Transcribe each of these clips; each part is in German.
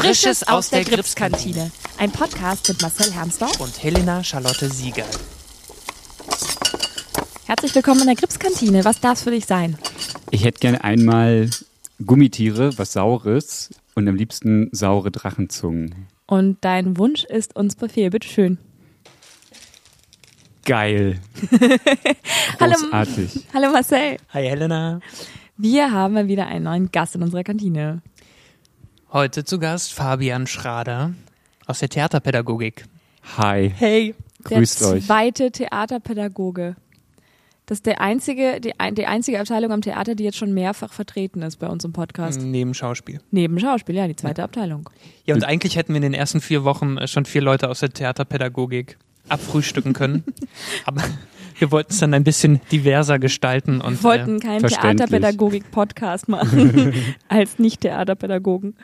Frisches aus der Gripskantine. Ein Podcast mit Marcel Hermsdorf und Helena Charlotte Sieger. Herzlich willkommen in der Gripskantine. Was darf es für dich sein? Ich hätte gerne einmal Gummitiere, was Saures und am liebsten saure Drachenzungen. Und dein Wunsch ist uns Befehl. Bitte schön. Geil. Großartig. Hallo, hallo Marcel. Hi Helena. Wir haben mal wieder einen neuen Gast in unserer Kantine. Heute zu Gast Fabian Schrader aus der Theaterpädagogik. Hi. Hey. Grüßt der euch. zweite Theaterpädagoge. Das ist der einzige, die, die einzige Abteilung am Theater, die jetzt schon mehrfach vertreten ist bei uns im Podcast. Neben Schauspiel. Neben Schauspiel, ja, die zweite ja. Abteilung. Ja, und eigentlich hätten wir in den ersten vier Wochen äh, schon vier Leute aus der Theaterpädagogik abfrühstücken können. Aber wir wollten es dann ein bisschen diverser gestalten. Und, wir wollten äh, keinen Theaterpädagogik-Podcast machen als Nicht-Theaterpädagogen.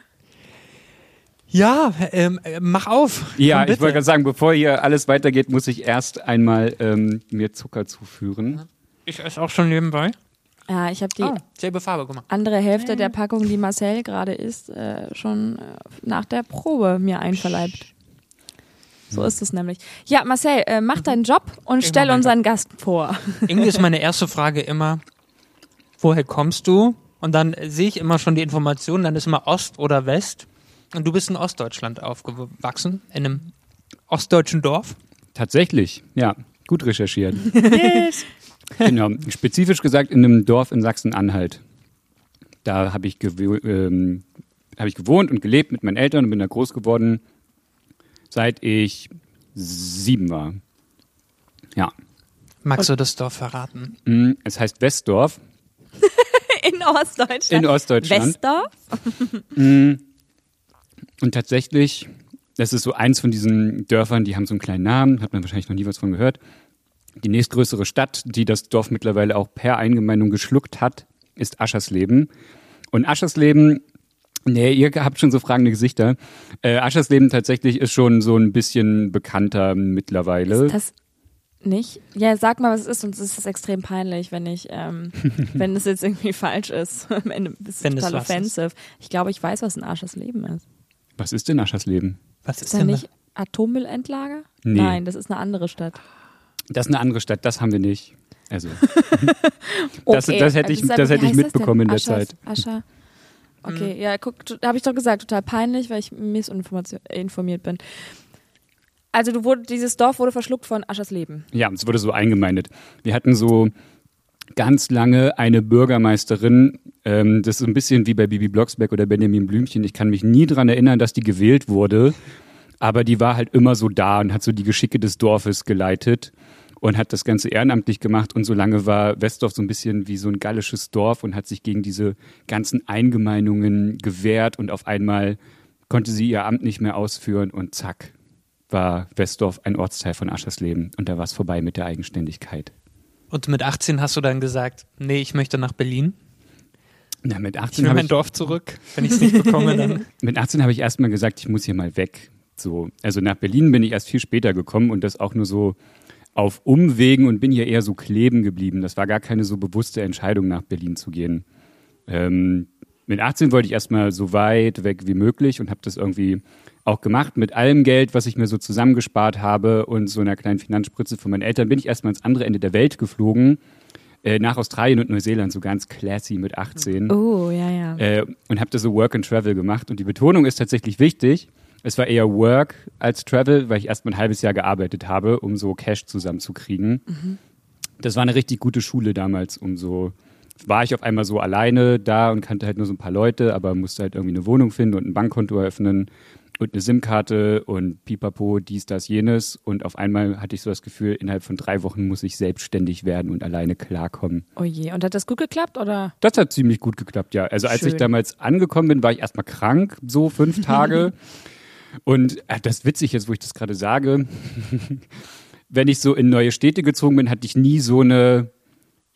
Ja, ähm, mach auf. Ja, ich wollte gerade sagen, bevor hier alles weitergeht, muss ich erst einmal ähm, mir Zucker zuführen. Ich esse auch schon nebenbei. Ja, ich habe die oh, selbe Farbe, guck mal. andere Hälfte hey. der Packung, die Marcel gerade isst, äh, schon äh, nach der Probe mir einverleibt. So ist es nämlich. Ja, Marcel, äh, mach deinen Job und ich stell unseren Gast vor. Irgendwie ist meine erste Frage immer, woher kommst du? Und dann sehe ich immer schon die Informationen, dann ist immer Ost oder West. Und du bist in Ostdeutschland aufgewachsen, in einem ostdeutschen Dorf? Tatsächlich, ja. Gut recherchiert. yes. Genau. Spezifisch gesagt in einem Dorf in Sachsen-Anhalt. Da habe ich, ähm, hab ich gewohnt und gelebt mit meinen Eltern und bin da groß geworden, seit ich sieben war. Ja. Magst du das Dorf verraten? Mm, es heißt Westdorf. in Ostdeutschland. In Ostdeutschland. Westdorf? Mm. Und tatsächlich, das ist so eins von diesen Dörfern, die haben so einen kleinen Namen, hat man wahrscheinlich noch nie was von gehört. Die nächstgrößere Stadt, die das Dorf mittlerweile auch per Eingemeindung geschluckt hat, ist Aschersleben. Und Aschersleben, nee, ihr habt schon so fragende Gesichter. Äh, Aschersleben tatsächlich ist schon so ein bisschen bekannter mittlerweile. Ist das nicht? Ja, sag mal, was es ist, und es ist extrem peinlich, wenn ich, ähm, wenn es jetzt irgendwie falsch ist. Am Ende ist es total offensive. Ich glaube, ich weiß, was ein Aschersleben ist. Was ist denn Aschersleben? Was ist, ist denn da nicht Atommüllendlager? Nee. Nein, das ist eine andere Stadt. Das ist eine andere Stadt, das haben wir nicht. Also, das, okay. das, hätte ich, das hätte ich mitbekommen in der Aschers, Zeit. Ascher. Okay, mhm. ja, guck, da habe ich doch gesagt, total peinlich, weil ich missinformiert bin. Also du wurde, dieses Dorf wurde verschluckt von Aschersleben. Ja, es wurde so eingemeindet. Wir hatten so ganz lange eine Bürgermeisterin, ähm, das ist ein bisschen wie bei Bibi Blocksberg oder Benjamin Blümchen. Ich kann mich nie daran erinnern, dass die gewählt wurde, aber die war halt immer so da und hat so die Geschicke des Dorfes geleitet und hat das Ganze ehrenamtlich gemacht. Und so lange war Westdorf so ein bisschen wie so ein gallisches Dorf und hat sich gegen diese ganzen Eingemeinungen gewehrt und auf einmal konnte sie ihr Amt nicht mehr ausführen und zack, war Westdorf ein Ortsteil von Aschersleben und da war es vorbei mit der Eigenständigkeit. Und mit 18 hast du dann gesagt, nee, ich möchte nach Berlin? Na, mit 18 ich will mein Dorf zurück, wenn ich es nicht bekomme, dann. Mit 18 habe ich erstmal gesagt, ich muss hier mal weg. So, also nach Berlin bin ich erst viel später gekommen und das auch nur so auf Umwegen und bin hier eher so kleben geblieben. Das war gar keine so bewusste Entscheidung, nach Berlin zu gehen. Ähm, mit 18 wollte ich erstmal so weit weg wie möglich und habe das irgendwie auch gemacht. Mit allem Geld, was ich mir so zusammengespart habe und so einer kleinen Finanzspritze von meinen Eltern, bin ich erstmal ans andere Ende der Welt geflogen. Äh, nach Australien und Neuseeland, so ganz classy mit 18. Oh, ja, ja. Äh, und habe da so Work and Travel gemacht. Und die Betonung ist tatsächlich wichtig. Es war eher Work als Travel, weil ich erstmal ein halbes Jahr gearbeitet habe, um so Cash zusammenzukriegen. Mhm. Das war eine richtig gute Schule damals, um so war ich auf einmal so alleine da und kannte halt nur so ein paar Leute, aber musste halt irgendwie eine Wohnung finden und ein Bankkonto eröffnen und eine SIM-Karte und pipapo, dies, das, jenes. Und auf einmal hatte ich so das Gefühl, innerhalb von drei Wochen muss ich selbstständig werden und alleine klarkommen. Oh je, und hat das gut geklappt, oder? Das hat ziemlich gut geklappt, ja. Also als Schön. ich damals angekommen bin, war ich erstmal krank, so fünf Tage. und äh, das ist witzig jetzt, wo ich das gerade sage. Wenn ich so in neue Städte gezogen bin, hatte ich nie so eine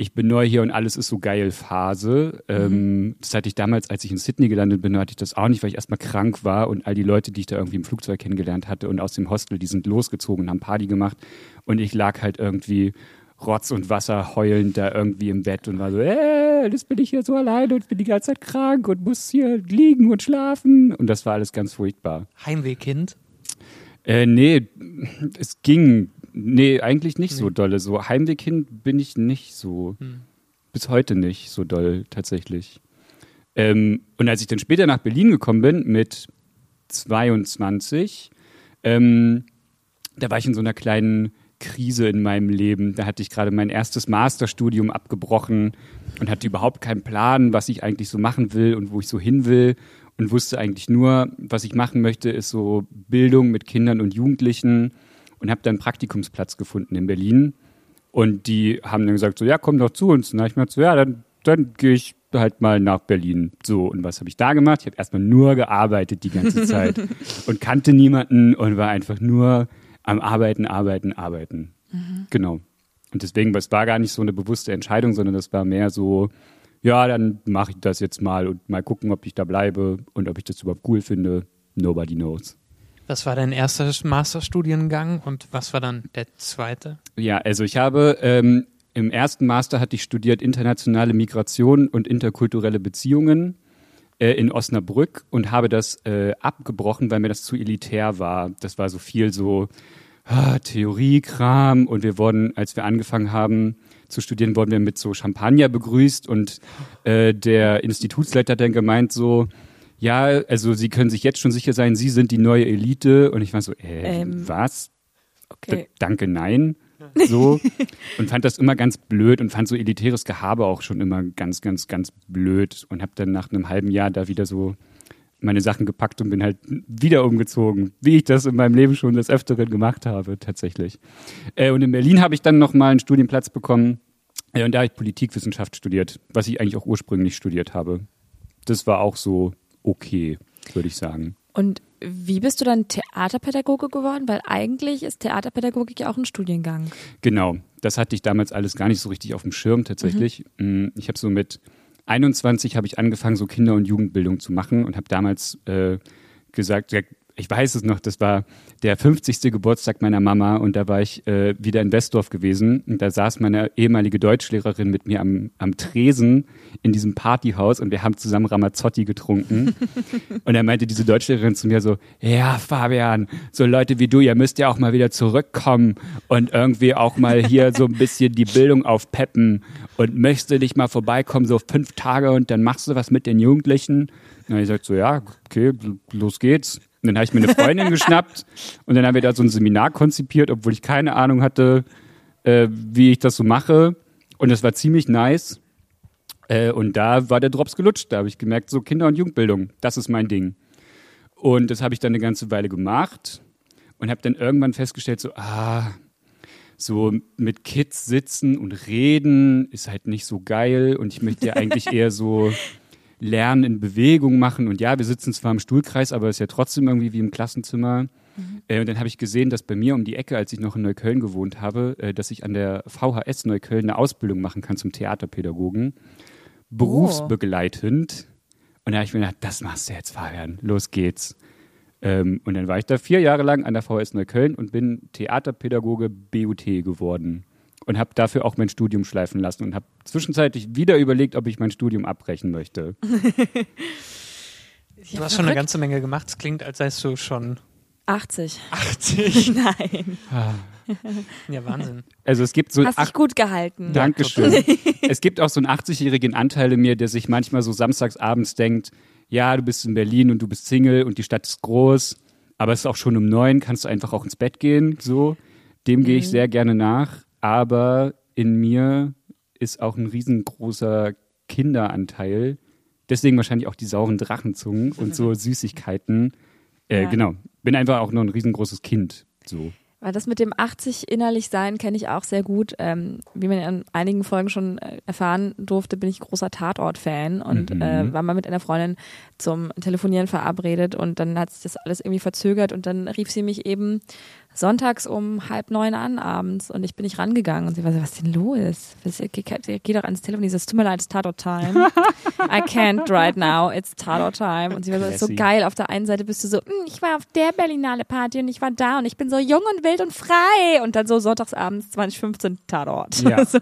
ich bin neu hier und alles ist so geil Phase. Mhm. Das hatte ich damals, als ich in Sydney gelandet bin, hatte ich das auch nicht, weil ich erstmal krank war und all die Leute, die ich da irgendwie im Flugzeug kennengelernt hatte und aus dem Hostel, die sind losgezogen und haben Party gemacht und ich lag halt irgendwie Rotz und Wasser heulend da irgendwie im Bett und war so, äh, jetzt bin ich hier so alleine und bin die ganze Zeit krank und muss hier liegen und schlafen. Und das war alles ganz furchtbar. Heimwehkind? Äh, nee, es ging. Nee, eigentlich nicht so dolle. So Heimwehkind bin ich nicht so. Bis heute nicht so doll, tatsächlich. Ähm, und als ich dann später nach Berlin gekommen bin, mit 22, ähm, da war ich in so einer kleinen Krise in meinem Leben. Da hatte ich gerade mein erstes Masterstudium abgebrochen und hatte überhaupt keinen Plan, was ich eigentlich so machen will und wo ich so hin will und wusste eigentlich nur, was ich machen möchte, ist so Bildung mit Kindern und Jugendlichen und habe dann einen Praktikumsplatz gefunden in Berlin. Und die haben dann gesagt, so, ja, komm doch zu uns. Und dann habe ich mir so, ja, dann, dann gehe ich halt mal nach Berlin. So, und was habe ich da gemacht? Ich habe erstmal nur gearbeitet die ganze Zeit und kannte niemanden und war einfach nur am Arbeiten, Arbeiten, Arbeiten. Genau. Und deswegen, es war gar nicht so eine bewusste Entscheidung, sondern das war mehr so, ja, dann mache ich das jetzt mal und mal gucken, ob ich da bleibe und ob ich das überhaupt cool finde. Nobody knows. Was war dein erster Masterstudiengang und was war dann der zweite? Ja, also ich habe ähm, im ersten Master hatte ich studiert internationale Migration und interkulturelle Beziehungen äh, in Osnabrück und habe das äh, abgebrochen, weil mir das zu elitär war. Das war so viel so ah, Theoriekram und wir wurden, als wir angefangen haben zu studieren, wurden wir mit so Champagner begrüßt und äh, der Institutsleiter hat dann gemeint so, ja, also Sie können sich jetzt schon sicher sein, Sie sind die neue Elite. Und ich war so, äh, Ähm, was? D Okay. danke, nein. So. und fand das immer ganz blöd und fand so elitäres Gehabe auch schon immer ganz, ganz, ganz blöd. Und habe dann nach einem halben Jahr da wieder so meine Sachen gepackt und bin halt wieder umgezogen, wie ich das in meinem Leben schon des Öfteren gemacht habe, tatsächlich. Äh, und in Berlin habe ich dann nochmal einen Studienplatz bekommen. Äh, und da habe ich Politikwissenschaft studiert, was ich eigentlich auch ursprünglich studiert habe. Das war auch so okay, würde ich sagen. Und wie bist du dann Theaterpädagoge geworden? Weil eigentlich ist Theaterpädagogik ja auch ein Studiengang. Genau, das hatte ich damals alles gar nicht so richtig auf dem Schirm tatsächlich. Mm, Ich habe so mit 21 habe ich angefangen, so Kinder- und Jugendbildung zu machen und habe damals äh, gesagt, ich weiß es noch, das war der 50. Geburtstag meiner Mama und da war ich äh, wieder in Westdorf gewesen und da saß meine ehemalige Deutschlehrerin mit mir am, am Tresen in diesem Partyhaus und wir haben zusammen Ramazzotti getrunken und dann meinte diese Deutschlehrerin zu mir so, ja Fabian, so Leute wie du, ihr müsst ja auch mal wieder zurückkommen und irgendwie auch mal hier so ein bisschen die Bildung aufpeppen und möchtest du nicht mal vorbeikommen, so fünf Tage und dann machst du was mit den Jugendlichen. Und ich gesagt so, ja, okay, los geht's. Und dann habe ich mir eine Freundin geschnappt und dann haben wir da so ein Seminar konzipiert, obwohl ich keine Ahnung hatte, äh, wie ich das so mache. Und das war ziemlich nice. Äh, und da war der Drops gelutscht. Da habe ich gemerkt, so Kinder- und Jugendbildung, das ist mein Ding. Und das habe ich dann eine ganze Weile gemacht und habe dann irgendwann festgestellt, so, ah, so mit Kids sitzen und reden ist halt nicht so geil und ich möchte ja eigentlich eher so Lernen in Bewegung machen und ja, wir sitzen zwar im Stuhlkreis, aber es ist ja trotzdem irgendwie wie im Klassenzimmer. Äh, und dann habe ich gesehen, dass bei mir um die Ecke, als ich noch in Neukölln gewohnt habe, äh, dass ich an der VHS Neukölln eine Ausbildung machen kann zum Theaterpädagogen, berufsbegleitend. Und da habe ich mir gedacht, das machst du jetzt, Fabian, los geht's. Ähm, und dann war ich da vier Jahre lang an der VHS Neukölln und bin Theaterpädagoge BUT geworden. Und habe dafür auch mein Studium schleifen lassen und habe zwischenzeitlich wieder überlegt, ob ich mein Studium abbrechen möchte. Du hast schon eine ganze Menge gemacht. Es klingt, als seist du schon 80. 80. Nein. ja, Wahnsinn. Also es gibt so Hast dich gut gehalten. Dankeschön. es gibt auch so einen 80-jährigen Anteil in mir, der sich manchmal so samstags abends denkt, ja, du bist in Berlin und du bist Single und die Stadt ist groß, aber es ist auch schon um neun, kannst du einfach auch ins Bett gehen, so. Dem gehe ich sehr gerne nach, aber in mir ist auch ein riesengroßer Kinderanteil, deswegen wahrscheinlich auch die sauren Drachenzungen und so Süßigkeiten. Äh, Ja. Genau, bin einfach auch noch ein riesengroßes Kind, so. Weil das mit dem 80 innerlich sein kenne ich auch sehr gut. Ähm, wie man in einigen Folgen schon äh, erfahren durfte, bin ich großer Tatort-Fan und Mhm. äh, war mal mit einer Freundin zum Telefonieren verabredet und dann hat sich das alles irgendwie verzögert und dann rief sie mich eben sonntags um halb neun an abends und ich bin nicht rangegangen und sie war so, was ist denn los? Geh, doch ans Telefon, dieses, tut mir leid, it's Tatort-Time. I can't right now, it's Tatort-Time. Und sie war so, ist so geil, auf der einen Seite bist du so, "Mm, ich war auf der Berlinale Party und ich war da und ich bin so jung und wild und frei und dann so sonntagsabends 2015 Tatort. Ja. so,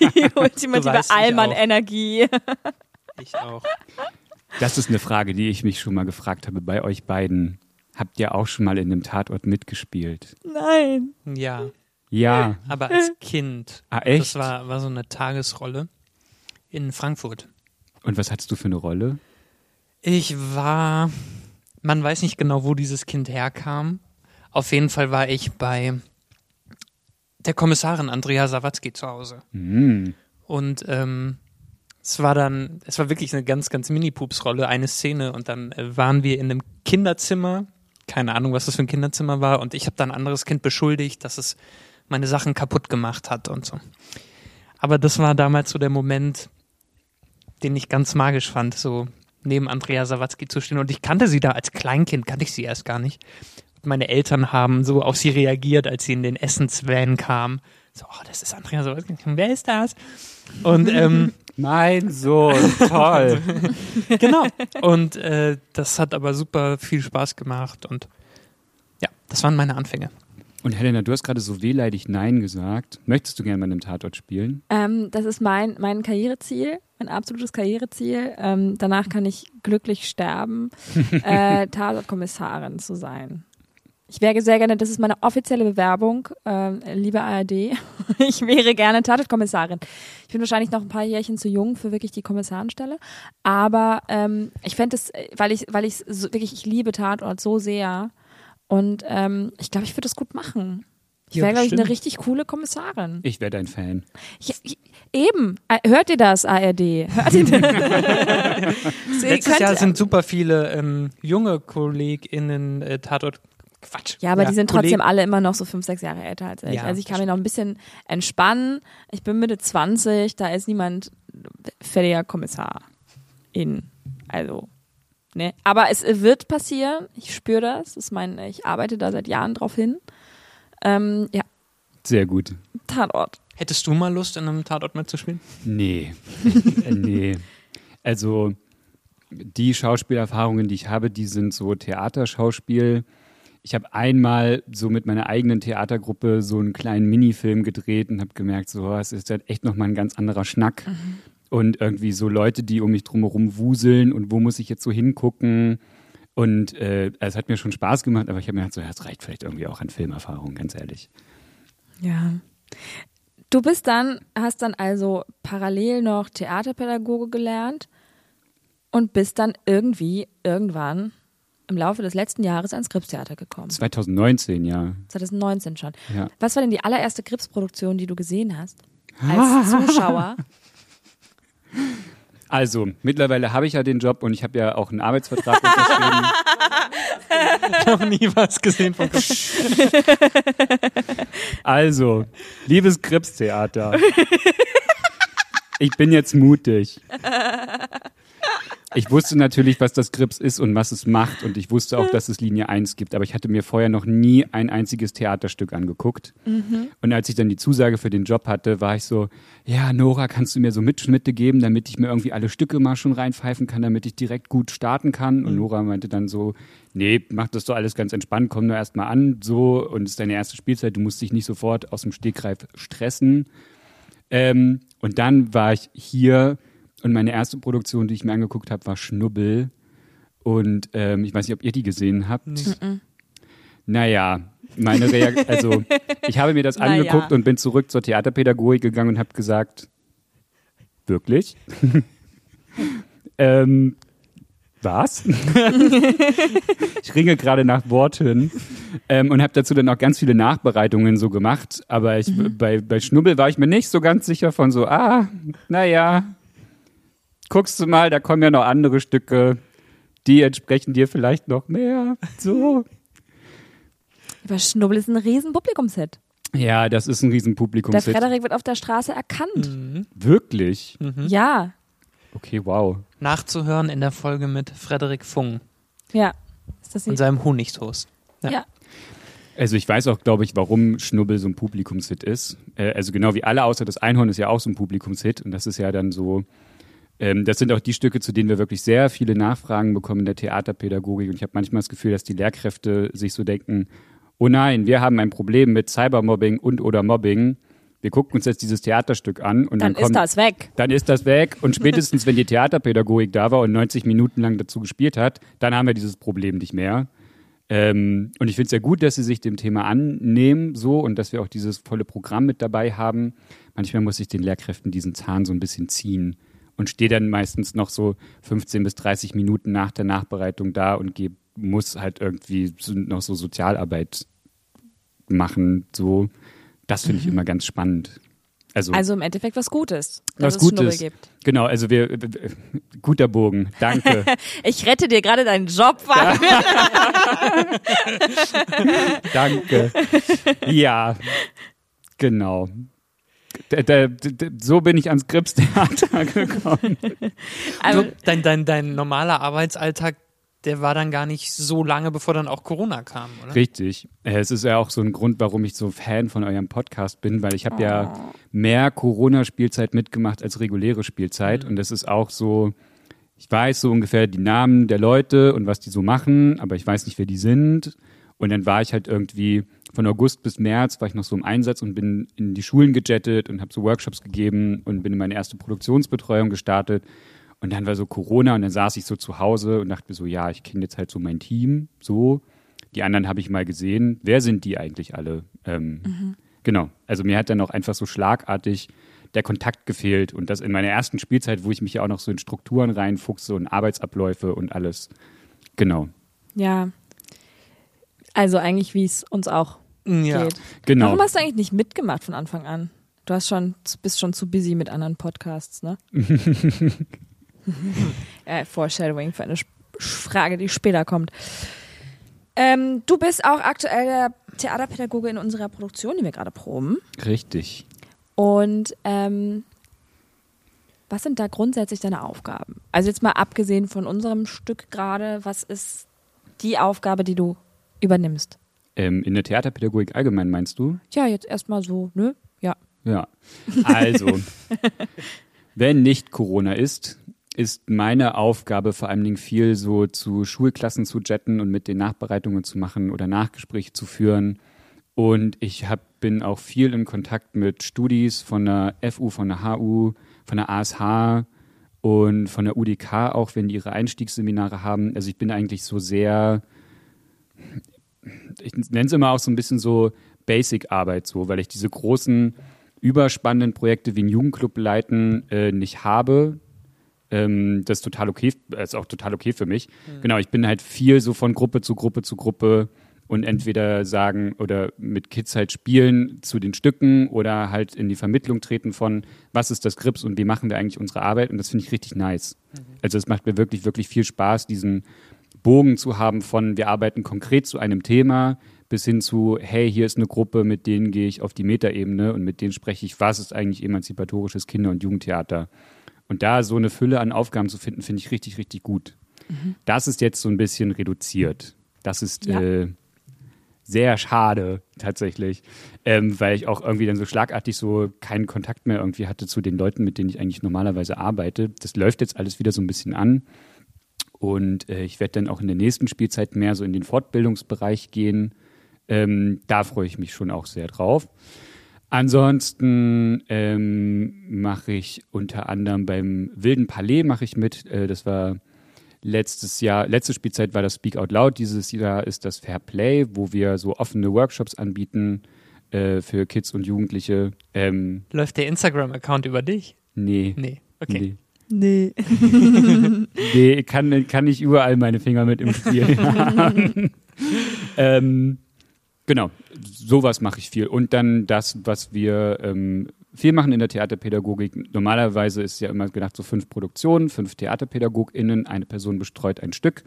die ultimative Allmann-Energie. Ich auch. Das ist eine Frage, die ich mich schon mal gefragt habe bei euch beiden. Habt ihr auch schon mal in einem Tatort mitgespielt? Nein. Ja, Ja. aber als Kind. Ah, echt? Das war, war so eine Tagesrolle in Frankfurt. Und was hattest du für eine Rolle? Ich war, man weiß nicht genau, wo dieses Kind herkam. Auf jeden Fall war ich bei der Kommissarin Andrea Sawatzki zu Hause. Hm. Und ähm, es war dann, es war wirklich eine ganz, ganz Mini-Pups-Rolle, eine Szene. Und dann äh, waren wir in einem Kinderzimmer. Keine Ahnung, was das für ein Kinderzimmer war. Und ich habe dann ein anderes Kind beschuldigt, dass es meine Sachen kaputt gemacht hat und so. Aber das war damals so der Moment, den ich ganz magisch fand, so neben Andrea Sawatzki zu stehen. Und ich kannte sie da als Kleinkind, kannte ich sie erst gar nicht. Und meine Eltern haben so auf sie reagiert, als sie in den Essensvan kam. So, oh, das ist Andrea Sawatzki. Wer ist das? Und ähm, Mein Sohn, toll. genau. Und äh, das hat aber super viel Spaß gemacht. Und ja, das waren meine Anfänge. Und Helena, du hast gerade so wehleidig Nein gesagt. Möchtest du gerne mal in einem Tatort spielen? Ähm, das ist mein, mein Karriereziel, mein absolutes Karriereziel. Ähm, danach kann ich glücklich sterben, äh, Tatortkommissarin zu sein. Ich wäre sehr gerne, das ist meine offizielle Bewerbung, ähm, liebe ARD. Ich wäre gerne Tatortkommissarin. Ich bin wahrscheinlich noch ein paar Jährchen zu jung für wirklich die Kommissarenstelle, aber ähm, ich fände es, äh, weil ich, weil ich so, wirklich, ich liebe Tatort so sehr und ähm, ich glaube, ich würde das gut machen. Ich Ja, wäre, glaube ich, eine richtig coole Kommissarin. Ich wäre dein Fan. Ja, ich- eben. Äh, Hört ihr das, ARD? Hört ihr das? Letztes könnt- Jahr sind super viele ähm, junge KollegInnen äh, Tatort. Quatsch. ja, aber die sind trotzdem alle immer noch so fünf, sechs Jahre älter als ich. Ja, also ich kann mich noch ein bisschen entspannen. Ich bin Mitte 20, da ist niemand fertiger Kommissar in. Also, ne. Aber es wird passieren. Ich spüre das. das ist mein, ich arbeite da seit Jahren drauf hin. Ähm, ja, Sehr gut. Tatort. Hättest du mal Lust, in einem Tatort mitzuspielen? Nee. Äh, nee. Also die Schauspielerfahrungen, die ich habe, die sind so Theaterschauspiel. Ich habe einmal so mit meiner eigenen Theatergruppe so einen kleinen Minifilm gedreht und habe gemerkt, so, es ist halt echt nochmal ein ganz anderer Schnack. Und irgendwie so Leute, die um mich drumherum wuseln und wo muss ich jetzt so hingucken. Und äh, es hat mir schon Spaß gemacht, aber ich habe mir gedacht, so, ja, es reicht vielleicht irgendwie auch an Filmerfahrung, ganz ehrlich. Ja. Du bist dann, hast dann also parallel noch Theaterpädagoge gelernt und bist dann irgendwie irgendwann im Laufe des letzten Jahres ans Gripstheater gekommen. 2019, ja. 2019 schon. ja. Was war denn die allererste Gripsproduktion, die du gesehen hast? Als Zuschauer? Also, mittlerweile habe ich ja den Job und ich habe ja auch einen Arbeitsvertrag unterschrieben. noch nie was gesehen von Also, liebes Gripstheater. Ich bin jetzt mutig. Ich wusste natürlich, was das Grips ist und was es macht und ich wusste auch, dass es Linie 1 gibt, aber ich hatte mir vorher noch nie ein einziges Theaterstück angeguckt. Und als ich dann die Zusage für den Job hatte, war ich so, ja, Nora, kannst du mir so Mitschnitte geben, damit ich mir irgendwie alle Stücke mal schon reinpfeifen kann, damit ich direkt gut starten kann? Und Nora meinte dann so, nee, mach das doch alles ganz entspannt, komm nur erst mal an, so, und es ist deine erste Spielzeit, du musst dich nicht sofort aus dem Stegreif stressen. Ähm, und dann war ich hier und meine erste Produktion, die ich mir angeguckt habe, war Schnubbel. Und ähm, ich weiß nicht, ob ihr die gesehen habt. Naja, meine Reaktion, also ich habe mir das Naja. angeguckt und bin zurück zur Theaterpädagogik gegangen und habe gesagt, wirklich? ähm, was? ich ringe gerade nach Worten ähm, und habe dazu dann auch ganz viele Nachbereitungen so gemacht. Aber ich, bei, bei Schnubbel war ich mir nicht so ganz sicher von so, ah, naja, guckst du mal, da kommen ja noch andere Stücke, die entsprechen dir vielleicht noch mehr. So. Aber Schnubbel ist ein riesen Publikumshit. Ja, das ist ein Der Riesenpublikum. Frederik wird auf der Straße erkannt. Wirklich? Ja, Okay, wow. Nachzuhören in der Folge mit Frederik Fung ja. Ist das und seinem Honigtoast. Ja. Ja. Also ich weiß auch, glaube ich, warum Schnubbel so ein Publikumshit ist. Äh, also genau wie alle, außer das Einhorn ist ja auch so ein Publikumshit. Und das ist ja dann so, ähm, das sind auch die Stücke, zu denen wir wirklich sehr viele Nachfragen bekommen in der Theaterpädagogik. Und ich habe manchmal das Gefühl, dass die Lehrkräfte sich so denken, oh nein, wir haben ein Problem mit Cybermobbing und oder Mobbing. Wir gucken uns jetzt dieses Theaterstück an und dann, Dann kommt, ist das weg. dann ist das weg. Und spätestens, wenn die Theaterpädagogik da war und 90 Minuten lang dazu gespielt hat, dann haben wir dieses Problem nicht mehr. Ähm, und ich finde es sehr gut, dass sie sich dem Thema annehmen, so und dass wir auch dieses volle Programm mit dabei haben. Manchmal muss ich den Lehrkräften diesen Zahn so ein bisschen ziehen und stehe dann meistens noch so 15 bis 30 Minuten nach der Nachbereitung da und geb, muss halt irgendwie noch so Sozialarbeit machen. So, das finde ich immer ganz spannend. Also, Also im Endeffekt was Gutes, was Gutes. gibt. Genau, also wir, guter Bogen, danke. Ich rette dir gerade deinen Job. Danke. Ja, genau. D d d so bin ich ans Gripstheater gekommen. Also, dein, dein, dein normaler Arbeitsalltag, der war dann gar nicht so lange, bevor dann auch Corona kam, oder? Richtig. Äh, Es ist ja auch so ein Grund, warum ich so Fan von eurem Podcast bin, weil ich habe ja mehr Corona-Spielzeit mitgemacht als reguläre Spielzeit. Und das ist auch so, ich weiß so ungefähr die Namen der Leute und was die so machen, aber ich weiß nicht, wer die sind. Und dann war ich halt irgendwie von August bis März war ich noch so im Einsatz und bin in die Schulen gejettet und habe so Workshops gegeben und bin in meine erste Produktionsbetreuung gestartet. Und dann war so Corona und dann saß ich so zu Hause und dachte mir so, ja, ich kenne jetzt halt so mein Team, so. Die anderen habe ich mal gesehen. Wer sind die eigentlich alle? Ähm, Genau. Also mir hat dann auch einfach so schlagartig der Kontakt gefehlt und das in meiner ersten Spielzeit, wo ich mich ja auch noch so in Strukturen reinfuchse und Arbeitsabläufe und alles. Genau. ja. Also eigentlich, wie es uns auch Ja. geht. Genau. Warum hast du eigentlich nicht mitgemacht von Anfang an? Du hast schon, bist schon zu busy mit anderen Podcasts, ne? äh, Foreshadowing für eine Frage, die später kommt. Ähm, du bist auch aktuell der Theaterpädagoge in unserer Produktion, die wir gerade proben. Richtig. Und ähm, was sind da grundsätzlich deine Aufgaben? Also jetzt mal abgesehen von unserem Stück gerade, was ist die Aufgabe, die du übernimmst? Ähm, in der Theaterpädagogik allgemein meinst du? Ja, jetzt erstmal so, ne? Ja. Ja. Also, wenn nicht Corona ist, ist meine Aufgabe vor allen Dingen viel so zu Schulklassen zu jetten und mit den Nachbereitungen zu machen oder Nachgespräche zu führen. Und ich hab, bin auch viel in Kontakt mit Studis von der FU, von der HU, von der ASH und von der UDK auch, wenn die ihre Einstiegsseminare haben. Also ich bin eigentlich so sehr, ich nenne es immer auch so ein bisschen so Basic-Arbeit so, weil ich diese großen, überspannenden Projekte wie ein Jugendclub leiten äh, nicht habe. Ähm, das ist total okay, ist auch total okay für mich. Genau, ich bin halt viel so von Gruppe zu Gruppe zu Gruppe und entweder sagen oder mit Kids halt spielen zu den Stücken oder halt in die Vermittlung treten von, was ist das Grips und wie machen wir eigentlich unsere Arbeit und das finde ich richtig nice. Also es macht mir wirklich, wirklich viel Spaß, diesen Bogen zu haben von, wir arbeiten konkret zu einem Thema bis hin zu, hey, hier ist eine Gruppe, mit denen gehe ich auf die Metaebene und mit denen spreche ich, was ist eigentlich emanzipatorisches Kinder- und Jugendtheater. Und da so eine Fülle an Aufgaben zu finden, finde ich richtig, richtig gut. Das ist jetzt so ein bisschen reduziert. Das ist Ja. äh, sehr schade tatsächlich, ähm, weil ich auch irgendwie dann so schlagartig so keinen Kontakt mehr irgendwie hatte zu den Leuten, mit denen ich eigentlich normalerweise arbeite. Das läuft jetzt alles wieder so ein bisschen an. Und äh, ich werde dann auch in der nächsten Spielzeit mehr so in den Fortbildungsbereich gehen. Ähm, da freue ich mich schon auch sehr drauf. Ansonsten ähm, mache ich unter anderem beim Wilden Palais mache ich mit. Äh, das war letztes Jahr, letzte Spielzeit war das Speak Out Loud. Dieses Jahr ist das Fair Play, wo wir so offene Workshops anbieten äh, für Kids und Jugendliche. Ähm, Läuft der Instagram-Account über dich? nee. Nee. Okay. Nee. Nee. Nee, kann, kann nicht überall meine Finger mit im Spiel haben. ähm, genau, sowas mache ich viel. Und dann das, was wir ähm, viel machen in der Theaterpädagogik. Normalerweise ist ja immer gedacht, so fünf Produktionen, fünf TheaterpädagogInnen, eine Person bestreut ein Stück.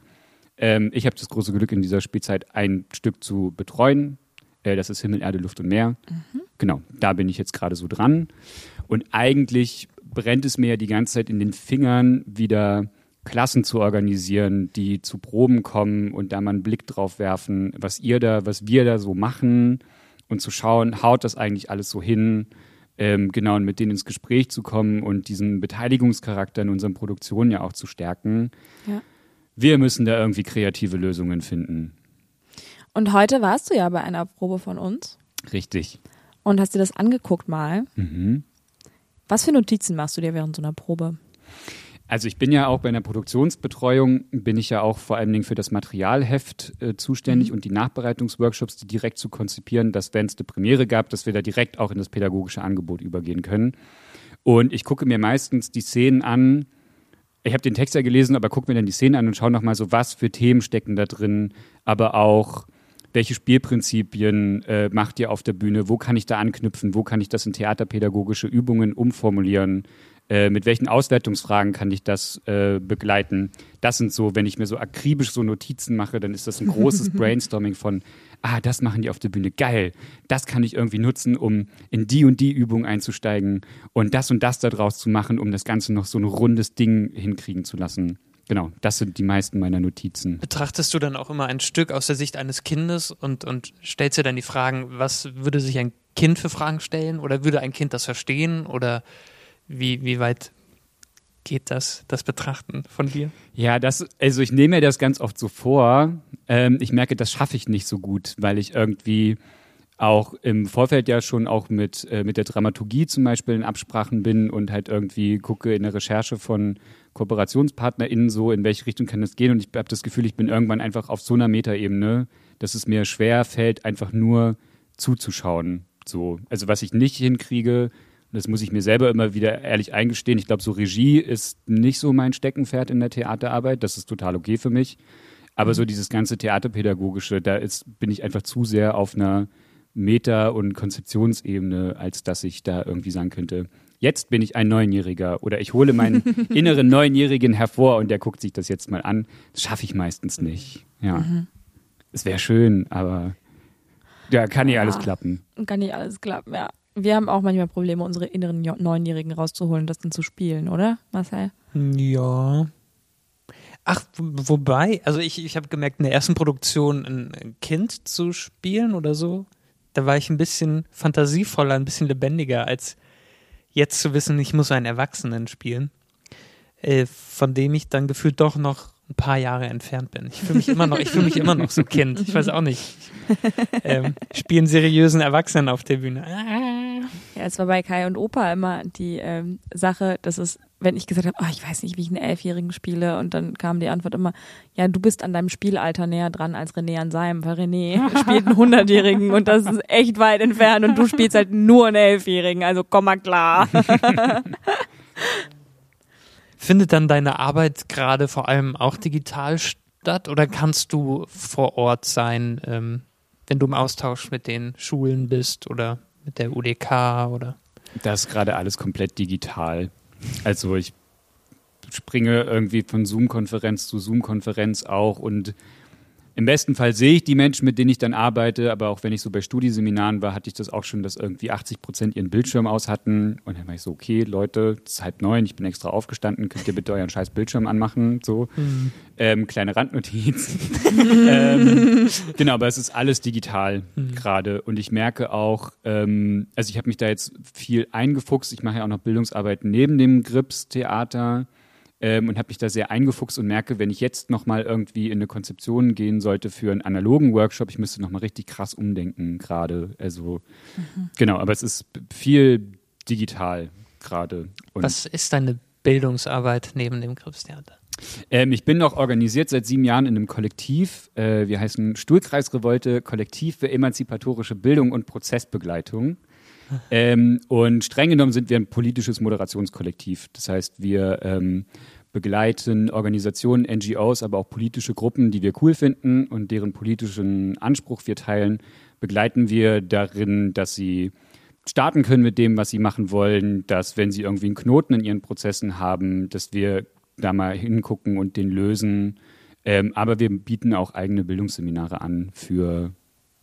Ähm, ich habe das große Glück, in dieser Spielzeit ein Stück zu betreuen. Äh, das ist Himmel, Erde, Luft und Meer. Genau, da bin ich jetzt gerade so dran. Und eigentlich brennt es mir ja die ganze Zeit in den Fingern, wieder Klassen zu organisieren, die zu Proben kommen und da mal einen Blick drauf werfen, was ihr da, was wir da so machen und zu schauen, haut das eigentlich alles so hin, ähm, genau, und mit denen ins Gespräch zu kommen und diesen Beteiligungscharakter in unseren Produktionen ja auch zu stärken. Ja. Wir müssen da irgendwie kreative Lösungen finden. Und heute warst du ja bei einer Probe von uns Richtig. und hast dir das angeguckt mal. Mhm. Was für Notizen machst du dir während so einer Probe? Also ich bin ja auch bei einer Produktionsbetreuung, bin ich ja auch vor allen Dingen für das Materialheft äh, zuständig und die Nachbereitungsworkshops, die direkt zu konzipieren, dass wenn es eine Premiere gab, dass wir da direkt auch in das pädagogische Angebot übergehen können. Und ich gucke mir meistens die Szenen an. Ich habe den Text ja gelesen, aber gucke mir dann die Szenen an und schaue nochmal so, was für Themen stecken da drin, aber auch welche Spielprinzipien äh, macht ihr auf der Bühne, wo kann ich da anknüpfen, wo kann ich das in theaterpädagogische Übungen umformulieren, äh, mit welchen Auswertungsfragen kann ich das äh, begleiten. Das sind so, wenn ich mir so akribisch so Notizen mache, dann ist das ein großes Brainstorming von, ah, das machen die auf der Bühne, geil, das kann ich irgendwie nutzen, um in die und die Übung einzusteigen und das und das daraus zu machen, um das Ganze noch so ein rundes Ding hinkriegen zu lassen. Genau, das sind die meisten meiner Notizen. Betrachtest du dann auch immer ein Stück aus der Sicht eines Kindes und, und stellst dir dann die Fragen, was würde sich ein Kind für Fragen stellen oder würde ein Kind das verstehen oder wie, wie weit geht das, das Betrachten von dir? Ja, das, also ich nehme mir das ganz oft so vor. Ähm, ich merke, das schaffe ich nicht so gut, weil ich irgendwie auch im Vorfeld ja schon auch mit, äh, mit der Dramaturgie zum Beispiel in Absprachen bin und halt irgendwie gucke in der Recherche von KooperationspartnerInnen so, in welche Richtung kann das gehen. Und ich habe das Gefühl, ich bin irgendwann einfach auf so einer Metaebene, dass es mir schwer fällt, einfach nur zuzuschauen. So. Also was ich nicht hinkriege, das muss ich mir selber immer wieder ehrlich eingestehen. Ich glaube, so Regie ist nicht so mein Steckenpferd in der Theaterarbeit. Das ist total okay für mich. Aber so dieses ganze Theaterpädagogische, da ist, bin ich einfach zu sehr auf einer Meta- und Konzeptionsebene, als dass ich da irgendwie sagen könnte, jetzt bin ich ein Neunjähriger oder ich hole meinen inneren Neunjährigen hervor und der guckt sich das jetzt mal an. Das schaffe ich meistens nicht. Ja. Es wäre schön, aber ja, kann nicht alles Ja. klappen. Kann nicht alles klappen, ja. Wir haben auch manchmal Probleme, unsere inneren Neunjährigen rauszuholen, das dann zu spielen, oder, Marcel? Ja. Ach, wobei, also ich, ich habe gemerkt, in der ersten Produktion ein Kind zu spielen oder so, da war ich ein bisschen fantasievoller, ein bisschen lebendiger, als jetzt zu wissen, ich muss einen Erwachsenen spielen, äh, von dem ich dann gefühlt doch noch ein paar Jahre entfernt bin. Ich fühle mich immer noch, ich fühle mich immer noch so Kind. Ich weiß auch nicht. Ähm, spielen seriösen Erwachsenen auf der Bühne. Ja, es war bei Kai und Opa immer die ähm, Sache, dass es, wenn ich gesagt habe, oh, ich weiß nicht, wie ich einen Elfjährigen spiele, und dann kam die Antwort immer, ja, du bist an deinem Spielalter näher dran als René an seinem, weil René spielt einen Hundertjährigen und das ist echt weit entfernt und du spielst halt nur einen Elfjährigen, also komm mal klar. Findet dann deine Arbeit gerade vor allem auch digital statt oder kannst du vor Ort sein, ähm, wenn du im Austausch mit den Schulen bist oder mit der UDK oder? Das ist gerade alles komplett digital. Also ich springe irgendwie von Zoom-Konferenz zu Zoom-Konferenz auch und im besten Fall sehe ich die Menschen, mit denen ich dann arbeite, aber auch wenn ich so bei Studieseminaren war, hatte ich das auch schon, dass irgendwie 80 Prozent ihren Bildschirm aus hatten. Und dann war ich so, okay, Leute, es ist halb neun, ich bin extra aufgestanden, könnt ihr bitte euren scheiß Bildschirm anmachen? So, ähm, kleine Randnotiz. ähm, genau, aber es ist alles digital gerade. Und ich merke auch, ähm, also ich habe mich da jetzt viel eingefuchst. Ich mache ja auch noch Bildungsarbeit neben dem Grips-Theater ähm, und habe mich da sehr eingefuchst und merke, wenn ich jetzt nochmal irgendwie in eine Konzeption gehen sollte für einen analogen Workshop, ich müsste nochmal richtig krass umdenken gerade. Also genau, aber es ist viel digital gerade. Was ist deine Bildungsarbeit neben dem Krebstheater? ähm, ich bin noch organisiert seit sieben Jahren in einem Kollektiv. Äh, wir heißen Stuhlkreisrevolte, Kollektiv für emanzipatorische Bildung und Prozessbegleitung. Ähm, und streng genommen sind wir ein politisches Moderationskollektiv. Das heißt, wir ähm, begleiten Organisationen, NGOs, aber auch politische Gruppen, die wir cool finden und deren politischen Anspruch wir teilen, begleiten wir darin, dass sie starten können mit dem, was sie machen wollen, dass wenn sie irgendwie einen Knoten in ihren Prozessen haben, dass wir da mal hingucken und den lösen. Ähm, aber wir bieten auch eigene Bildungsseminare an für,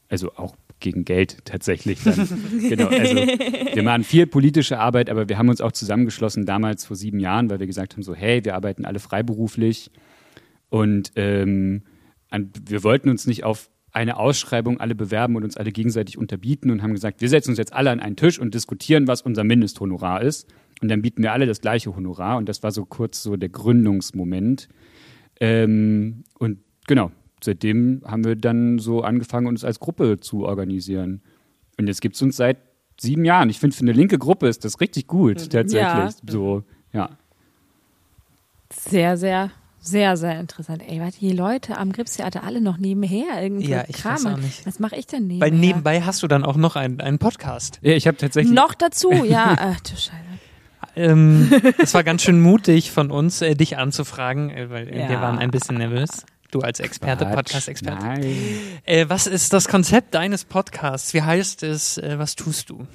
also auch gegen Geld tatsächlich dann. genau, also wir machen viel politische Arbeit, aber wir haben uns auch zusammengeschlossen damals vor sieben Jahren, weil wir gesagt haben, so hey, wir arbeiten alle freiberuflich und ähm, wir wollten uns nicht auf eine Ausschreibung alle bewerben und uns alle gegenseitig unterbieten und haben gesagt, wir setzen uns jetzt alle an einen Tisch und diskutieren, was unser Mindesthonorar ist. Und dann bieten wir alle das gleiche Honorar. Und das war so kurz so der Gründungsmoment. Ähm, und genau, seitdem haben wir dann so angefangen, uns als Gruppe zu organisieren. Und jetzt gibt es uns seit sieben Jahren. Ich finde, für eine linke Gruppe ist das richtig gut, tatsächlich. Ja. So, ja. Sehr, sehr sehr, sehr interessant. Ey, was die Leute am Gripstheater alle noch nebenher irgendwie ja, ich Kram. Weiß auch nicht. Was mache ich denn nebenher? Weil nebenbei hast du dann auch noch einen, einen Podcast. Ja, ich habe tatsächlich. Noch dazu, ja. Ach du Scheiße. Ähm, es war ganz schön mutig von uns, äh, dich anzufragen, äh, weil ja. wir waren ein bisschen nervös. Du als Experte, Podcast-Experte. Nein. Äh, was ist das Konzept deines Podcasts? Wie heißt es? Äh, was tust du?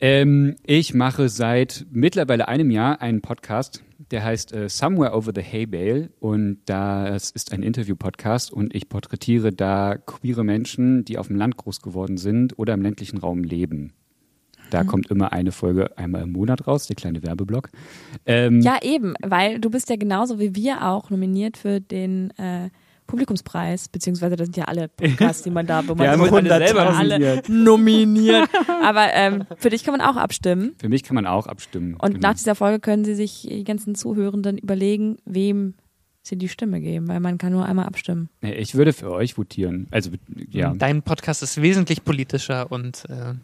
Ähm, ich mache seit mittlerweile einem Jahr einen Podcast der heißt äh, Somewhere Over the Hay Bale und das ist ein Interview-Podcast und ich porträtiere da queere Menschen, die auf dem Land groß geworden sind oder im ländlichen Raum leben. Da mhm. kommt immer eine Folge einmal im Monat raus, der kleine Werbeblock. Ähm, ja, eben, weil du bist ja genauso wie wir auch nominiert für den äh, Publikumspreis, beziehungsweise das sind ja alle Podcasts, die man da, wo man ja, so alle selber alle nominiert. Aber ähm, für dich kann man auch abstimmen. Für mich kann man auch abstimmen. Und genau. nach dieser Folge können Sie sich die ganzen Zuhörenden überlegen, wem sie die Stimme geben, weil man kann nur einmal abstimmen. Ich würde für euch votieren. Also ja. Dein Podcast ist wesentlich politischer und äh,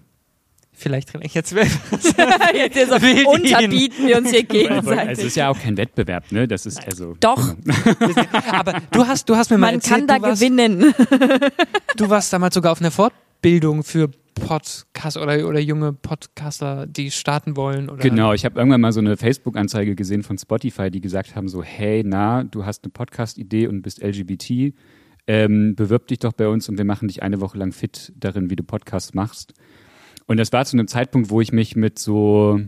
Vielleicht kann ich jetzt, jetzt so unterbieten wir uns hier gegenseitig. Also es ist ja auch kein Wettbewerb, ne? Das ist also. Doch. Genau. Aber du hast, du hast mir mal Man erzählt, kann da warst, gewinnen. Du warst damals sogar auf einer Fortbildung für Podcast oder, oder junge Podcaster, die starten wollen. Oder? Genau, ich habe irgendwann mal so eine Facebook-Anzeige gesehen von Spotify, die gesagt haben so, hey, na, du hast eine Podcast-Idee und bist LGBT, ähm, bewirb dich doch bei uns und wir machen dich eine Woche lang fit darin, wie du Podcasts machst. Und das war zu einem Zeitpunkt, wo ich mich mit so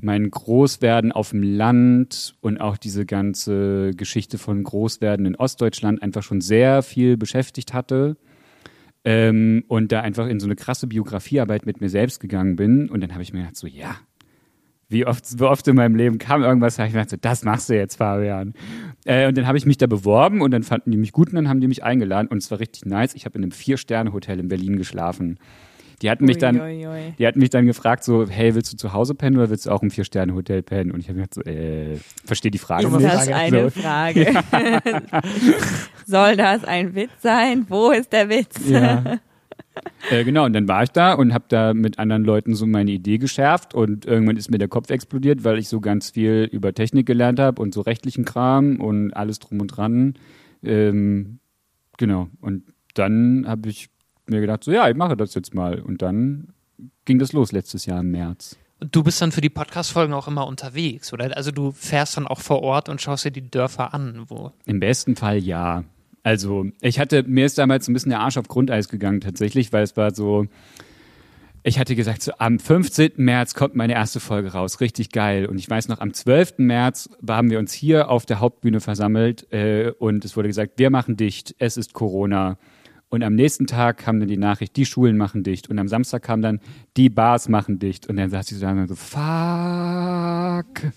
meinem Großwerden auf dem Land und auch diese ganze Geschichte von Großwerden in Ostdeutschland einfach schon sehr viel beschäftigt hatte. Ähm, und da einfach in so eine krasse Biografiearbeit mit mir selbst gegangen bin. Und dann habe ich mir gedacht, so, ja, wie oft, wie oft in meinem Leben kam irgendwas, habe ich mir gedacht, so, das machst du jetzt, Fabian. Äh, und dann habe ich mich da beworben und dann fanden die mich gut und dann haben die mich eingeladen und es war richtig nice. Ich habe in einem Vier-Sterne-Hotel in Berlin geschlafen. Die hatten mich dann, ui, ui. die hatten mich dann gefragt so, hey, willst du zu Hause pennen oder willst du auch im Vier-Sterne-Hotel pennen? Und ich habe gesagt so, äh, verstehe die Frage ist nicht. Ist das eine. Frage? Ja. Soll das ein Witz sein? Wo ist der Witz? Ja. Äh, genau, und dann war ich da und habe da mit anderen Leuten so meine Idee geschärft und irgendwann ist mir der Kopf explodiert, weil ich so ganz viel über Technik gelernt habe und so rechtlichen Kram und alles drum und dran. Ähm, genau, und dann habe ich mir gedacht, so ja, ich mache das jetzt mal. Und dann ging das los letztes Jahr im März. Und du bist dann für die Podcast-Folgen auch immer unterwegs, oder? Also du fährst dann auch vor Ort und schaust dir die Dörfer an, wo? Im besten Fall ja. Also ich hatte, mir ist damals ein bisschen der Arsch auf Grundeis gegangen tatsächlich, weil es war so, ich hatte gesagt, so, am 15. März kommt meine erste Folge raus, richtig geil. Und ich weiß noch, am 12. März haben wir uns hier auf der Hauptbühne versammelt äh, und es wurde gesagt, wir machen dicht, es ist Corona. Und am nächsten Tag kam dann die Nachricht, die Schulen machen dicht. Und am Samstag kam dann, die Bars machen dicht. Und dann saß ich so da und so, fuck.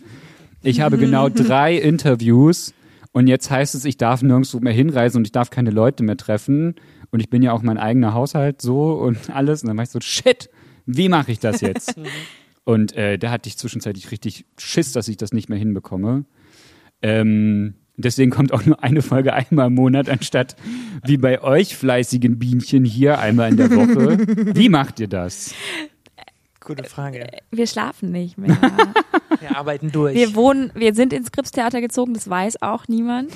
Ich habe genau drei Interviews und jetzt heißt es, ich darf nirgendwo mehr hinreisen und ich darf keine Leute mehr treffen. Und ich bin ja auch mein eigener Haushalt so und alles. Und dann war ich so, shit, wie mache ich das jetzt? und äh, da hatte ich zwischenzeitlich richtig Schiss, dass ich das nicht mehr hinbekomme. Ähm, Deswegen kommt auch nur eine Folge einmal im Monat, anstatt wie bei euch fleißigen Bienchen hier einmal in der Woche. Wie macht ihr das? Gute Frage. Wir schlafen nicht mehr. wir arbeiten durch. Wir wohnen, wir sind ins Kripstheater gezogen, das weiß auch niemand.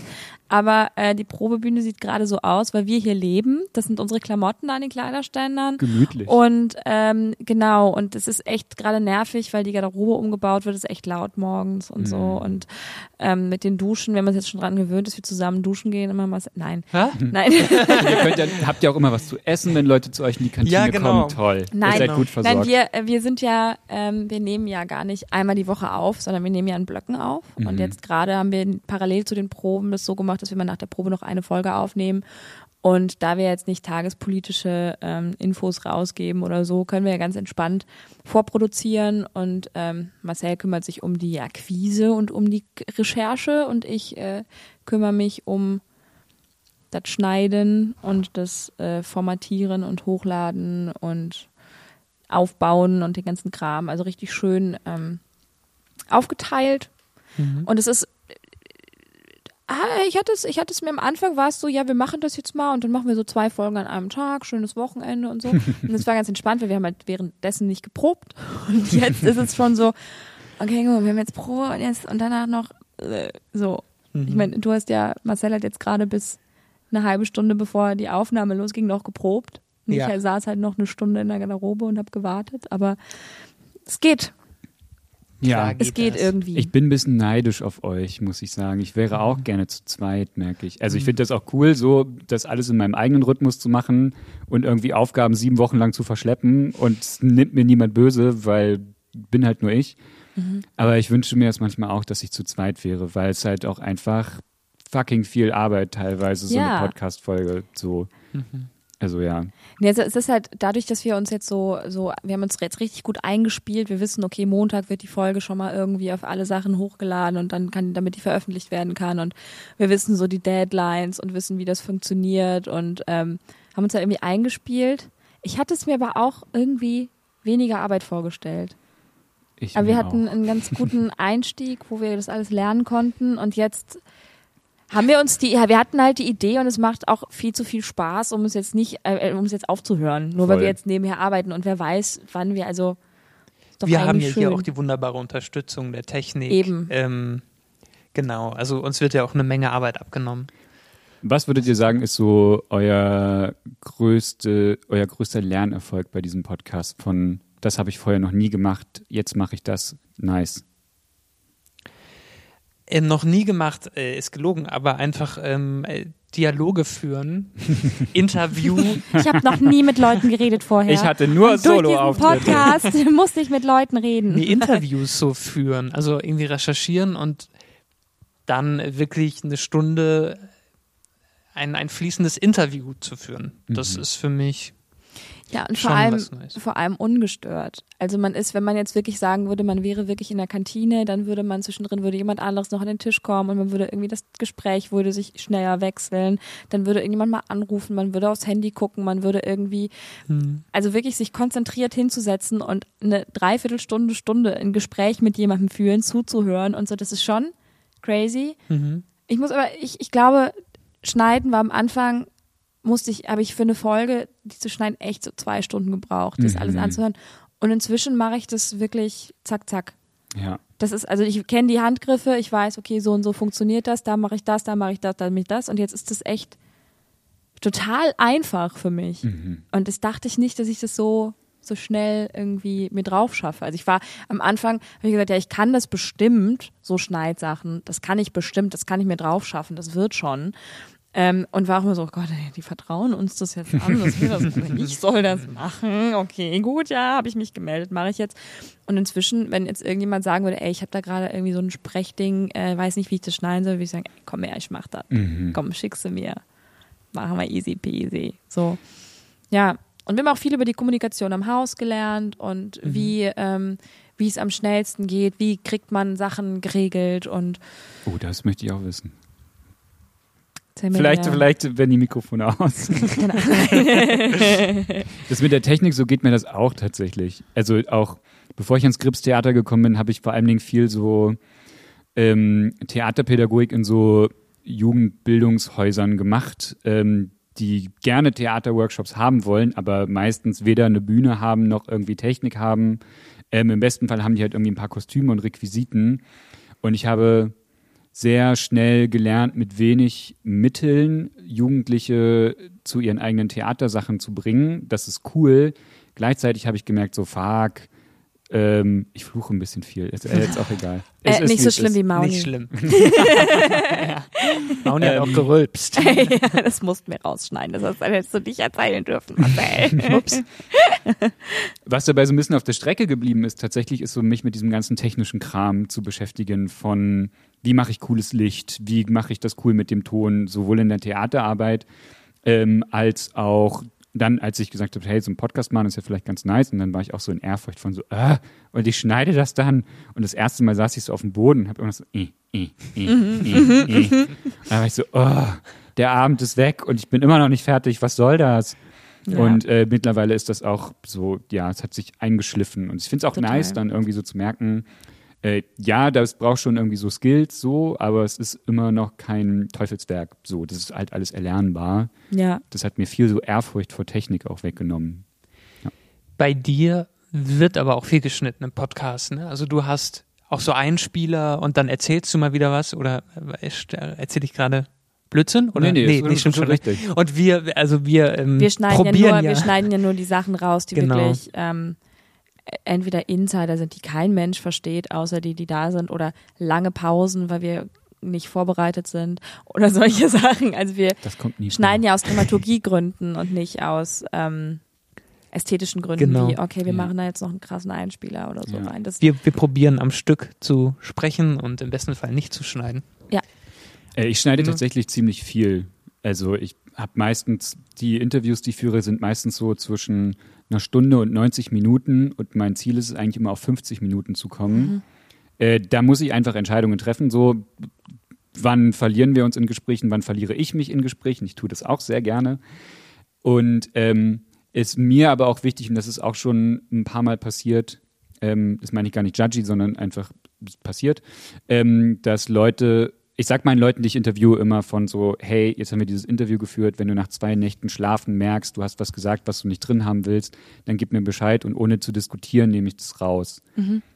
Aber äh, die Probebühne sieht gerade so aus, weil wir hier leben. Das sind unsere Klamotten da an den Kleiderständern. Gemütlich. Und ähm, genau, und es ist echt gerade nervig, weil die Garderobe umgebaut wird, ist echt laut morgens und mhm. so. Und ähm, mit den Duschen, wenn man sich jetzt schon dran gewöhnt ist, wir zusammen duschen gehen, immer mal. Nein. Hä? Nein. ihr könnt ja, habt ihr auch immer was zu essen, wenn Leute zu euch in die Kantine ja, genau. kommen? Toll. Nein, ihr seid gut versorgt. Nein, wir, äh, wir sind ja, ähm, wir nehmen ja gar nicht einmal die Woche auf, sondern wir nehmen ja in Blöcken auf. Mhm. Und jetzt gerade haben wir parallel zu den Proben das so gemacht, dass wir mal nach der Probe noch eine Folge aufnehmen Und da wir jetzt nicht tagespolitische ähm, Infos rausgeben oder so, können wir ja ganz entspannt vorproduzieren. Und ähm, Marcel kümmert sich um die Akquise und um die Recherche und ich äh, kümmere mich um das Schneiden und das äh, Formatieren und Hochladen und Aufbauen und den ganzen Kram. Also richtig schön ähm, aufgeteilt. Mhm. Und es ist Ah, ich hatte es, ich hatte es mir am Anfang war es so, ja, wir machen das jetzt mal und dann machen wir so zwei Folgen an einem Tag, schönes Wochenende und so. Und das war ganz entspannt, weil wir haben halt währenddessen nicht geprobt. Und jetzt ist es schon so, okay, gut, wir haben jetzt Pro und jetzt und danach noch äh, so. Ich meine, du hast ja, Marcel hat jetzt gerade bis eine halbe Stunde bevor die Aufnahme losging noch geprobt. Und Ja. Ich saß halt noch eine Stunde in der Garderobe und habe gewartet, aber es geht. Ja, Es geht das. irgendwie. ich bin ein bisschen neidisch auf euch, muss ich sagen. Ich wäre auch gerne zu zweit, merke ich. Also ich finde das auch cool, so das alles in meinem eigenen Rhythmus zu machen und irgendwie Aufgaben sieben Wochen lang zu verschleppen und es nimmt mir niemand böse, weil bin halt nur ich. Aber ich wünsche mir es manchmal auch, dass ich zu zweit wäre, weil es halt auch einfach fucking viel Arbeit teilweise, so Ja. eine Podcast-Folge so. Also ja. Nee, also es ist halt dadurch, dass wir uns jetzt so, so, wir haben uns jetzt richtig gut eingespielt. Wir wissen, okay, Montag wird die Folge schon mal irgendwie auf alle Sachen hochgeladen und dann kann, damit die veröffentlicht werden kann. Und wir wissen so die Deadlines und wissen, wie das funktioniert und ähm, haben uns da irgendwie eingespielt. Ich hatte es mir aber auch irgendwie weniger Arbeit vorgestellt. Ich Aber wir hatten auch. einen ganz guten Einstieg, wo wir das alles lernen konnten und jetzt haben wir uns die, ja, wir hatten halt die Idee und es macht auch viel zu viel Spaß, um es jetzt nicht, äh, um es jetzt aufzuhören, nur weil Voll. wir jetzt nebenher arbeiten und wer weiß, wann wir, also, Wir haben ja hier auch die wunderbare Unterstützung der Technik. Eben. Ähm, genau, also uns wird ja auch eine Menge Arbeit abgenommen. Was würdet ihr sagen, ist so euer größte, euer größter Lernerfolg bei diesem Podcast von das habe ich vorher noch nie gemacht, jetzt mache ich das. Nice. Äh, noch nie gemacht, äh, ist gelogen, aber einfach ähm, äh, Dialoge führen, Interview. Ich habe noch nie mit Leuten geredet vorher. Ich hatte nur diesen Solo-Auftritte. Podcast musste ich mit Leuten reden. nee, Interviews so führen, also irgendwie recherchieren und dann wirklich eine Stunde ein, ein fließendes Interview zu führen. Das Mhm. ist für mich Ja, und vor allem, vor allem ungestört. Also man ist, wenn man jetzt wirklich sagen würde, man wäre wirklich in der Kantine, dann würde man zwischendrin, würde jemand anderes noch an den Tisch kommen und man würde irgendwie das Gespräch würde sich schneller wechseln. Dann würde irgendjemand mal anrufen, man würde aufs Handy gucken, man würde irgendwie, Hm. also wirklich sich konzentriert hinzusetzen und eine Dreiviertelstunde, Stunde ein Gespräch mit jemandem führen, zuzuhören und so. Das ist schon crazy. Mhm. Ich muss aber, ich, ich glaube, Schneiden war am Anfang, musste ich, habe ich für eine Folge, die zu schneiden, echt so zwei Stunden gebraucht, das Mhm. alles anzuhören. Und inzwischen mache ich das wirklich zack, zack. Ja. Das ist, also ich kenne die Handgriffe, ich weiß, okay, so und so funktioniert das, da mache ich das, da mache ich das, da mache ich das. Und jetzt ist das echt total einfach für mich. Mhm. Und das dachte ich nicht, dass ich das so, so schnell irgendwie mir drauf schaffe. Also ich war am Anfang, habe ich gesagt, ja, ich kann das bestimmt, so Schneidsachen, das kann ich bestimmt, das kann ich mir drauf schaffen, das wird schon. Ähm, und war auch immer so, oh Gott, die vertrauen uns das jetzt an, dass wir das, ich soll das machen. Okay, gut, ja, habe ich mich gemeldet, mache ich jetzt. Und inzwischen, wenn jetzt irgendjemand sagen würde, ey, ich habe da gerade irgendwie so ein Sprechding, äh, weiß nicht, wie ich das schneiden soll, würde ich sagen, ey, komm her, ich mach das. Mhm. Komm, schickst du mir. Machen wir easy peasy. So. Ja. Und wir haben auch viel über die Kommunikation am Haus gelernt und wie, ähm, wie es am schnellsten geht, wie kriegt man Sachen geregelt und Oh, das möchte ich auch wissen. Vielleicht, mehr. vielleicht werden die Mikrofone aus. Das mit der Technik, so geht mir das auch tatsächlich. Also auch, bevor ich ans Gripstheater gekommen bin, habe ich vor allen Dingen viel so ähm, Theaterpädagogik in so Jugendbildungshäusern gemacht, ähm, die gerne Theaterworkshops haben wollen, aber meistens weder eine Bühne haben noch irgendwie Technik haben. Ähm, Im besten Fall haben die halt irgendwie ein paar Kostüme und Requisiten. Und ich habe sehr schnell gelernt, mit wenig Mitteln Jugendliche zu ihren eigenen Theatersachen zu bringen. Das ist cool. Gleichzeitig habe ich gemerkt, so fuck, ähm, ich fluche ein bisschen viel. Ist äh, jetzt auch egal. Es Äh, ist, nicht so schlimm ist. wie Mauni. Nicht schlimm. ja. Mauni hat auch Ähm, gerülpst. ja, das mussten wir rausschneiden. Das hast- hättest du nicht erzählen dürfen, Marcel. Ups. Was dabei so ein bisschen auf der Strecke geblieben ist, tatsächlich ist so mich mit diesem ganzen technischen Kram zu beschäftigen von wie mache ich cooles Licht, wie mache ich das cool mit dem Ton, sowohl in der Theaterarbeit ähm, als auch dann, als ich gesagt habe, hey, so ein Podcast machen ist ja vielleicht ganz nice, und dann war ich auch so in Ehrfurcht von so, äh, und ich schneide das dann. Und das erste Mal saß ich so auf dem Boden und habe immer so, äh, äh, äh, äh, äh. Da war ich so, oh, der Abend ist weg und ich bin immer noch nicht fertig, was soll das? Ja. Und äh, mittlerweile ist das auch so, ja, es hat sich eingeschliffen. Und ich finde es auch Total. nice, dann irgendwie so zu merken, äh, ja, das braucht schon irgendwie so Skills, so, aber es ist immer noch kein Teufelswerk. So, das ist halt alles erlernbar. Ja. Das hat mir viel so Ehrfurcht vor Technik auch weggenommen. Bei dir wird aber auch viel geschnitten im Podcast. Ne? Also du hast auch so Einspieler und dann erzählst du mal wieder was oder äh, erzähle ich gerade Blödsinn? Oder? Nee, nee, das ist stimmt schon schon. richtig. Und wir, also wir, ähm, Wir schneiden, ja probieren nur, ja. wir schneiden ja nur die Sachen raus, die Genau. wirklich ähm, entweder Insider sind, die kein Mensch versteht, außer die, die da sind, oder lange Pausen, weil wir nicht vorbereitet sind oder solche Sachen. Also wir Das kommt nie schneiden vor. ja aus Dramaturgiegründen und nicht aus ähm, ästhetischen Gründen, Genau. wie, okay, wir Ja. machen da jetzt noch einen krassen Einspieler oder so Ja. rein. Das, wir, wir probieren am Stück zu sprechen und im besten Fall nicht zu schneiden. Äh, ich schneide Mhm. tatsächlich ziemlich viel. Also ich habe meistens, die Interviews, die ich führe, sind meistens so zwischen einer Stunde und 90 Minuten und mein Ziel ist es eigentlich immer auf 50 Minuten zu kommen. Äh, da muss ich einfach Entscheidungen treffen, so wann verlieren wir uns in Gesprächen, wann verliere ich mich in Gesprächen. Ich tue das auch sehr gerne. Und ähm, ist mir aber auch wichtig, und das ist auch schon ein paar Mal passiert, ähm, das meine ich gar nicht judgy, sondern einfach passiert, ähm, dass Leute, ich sag meinen Leuten, die ich interviewe, immer von so, hey, jetzt haben wir dieses Interview geführt, wenn du nach zwei Nächten schlafen merkst, du hast was gesagt, was du nicht drin haben willst, dann gib mir Bescheid und ohne zu diskutieren nehme ich das raus.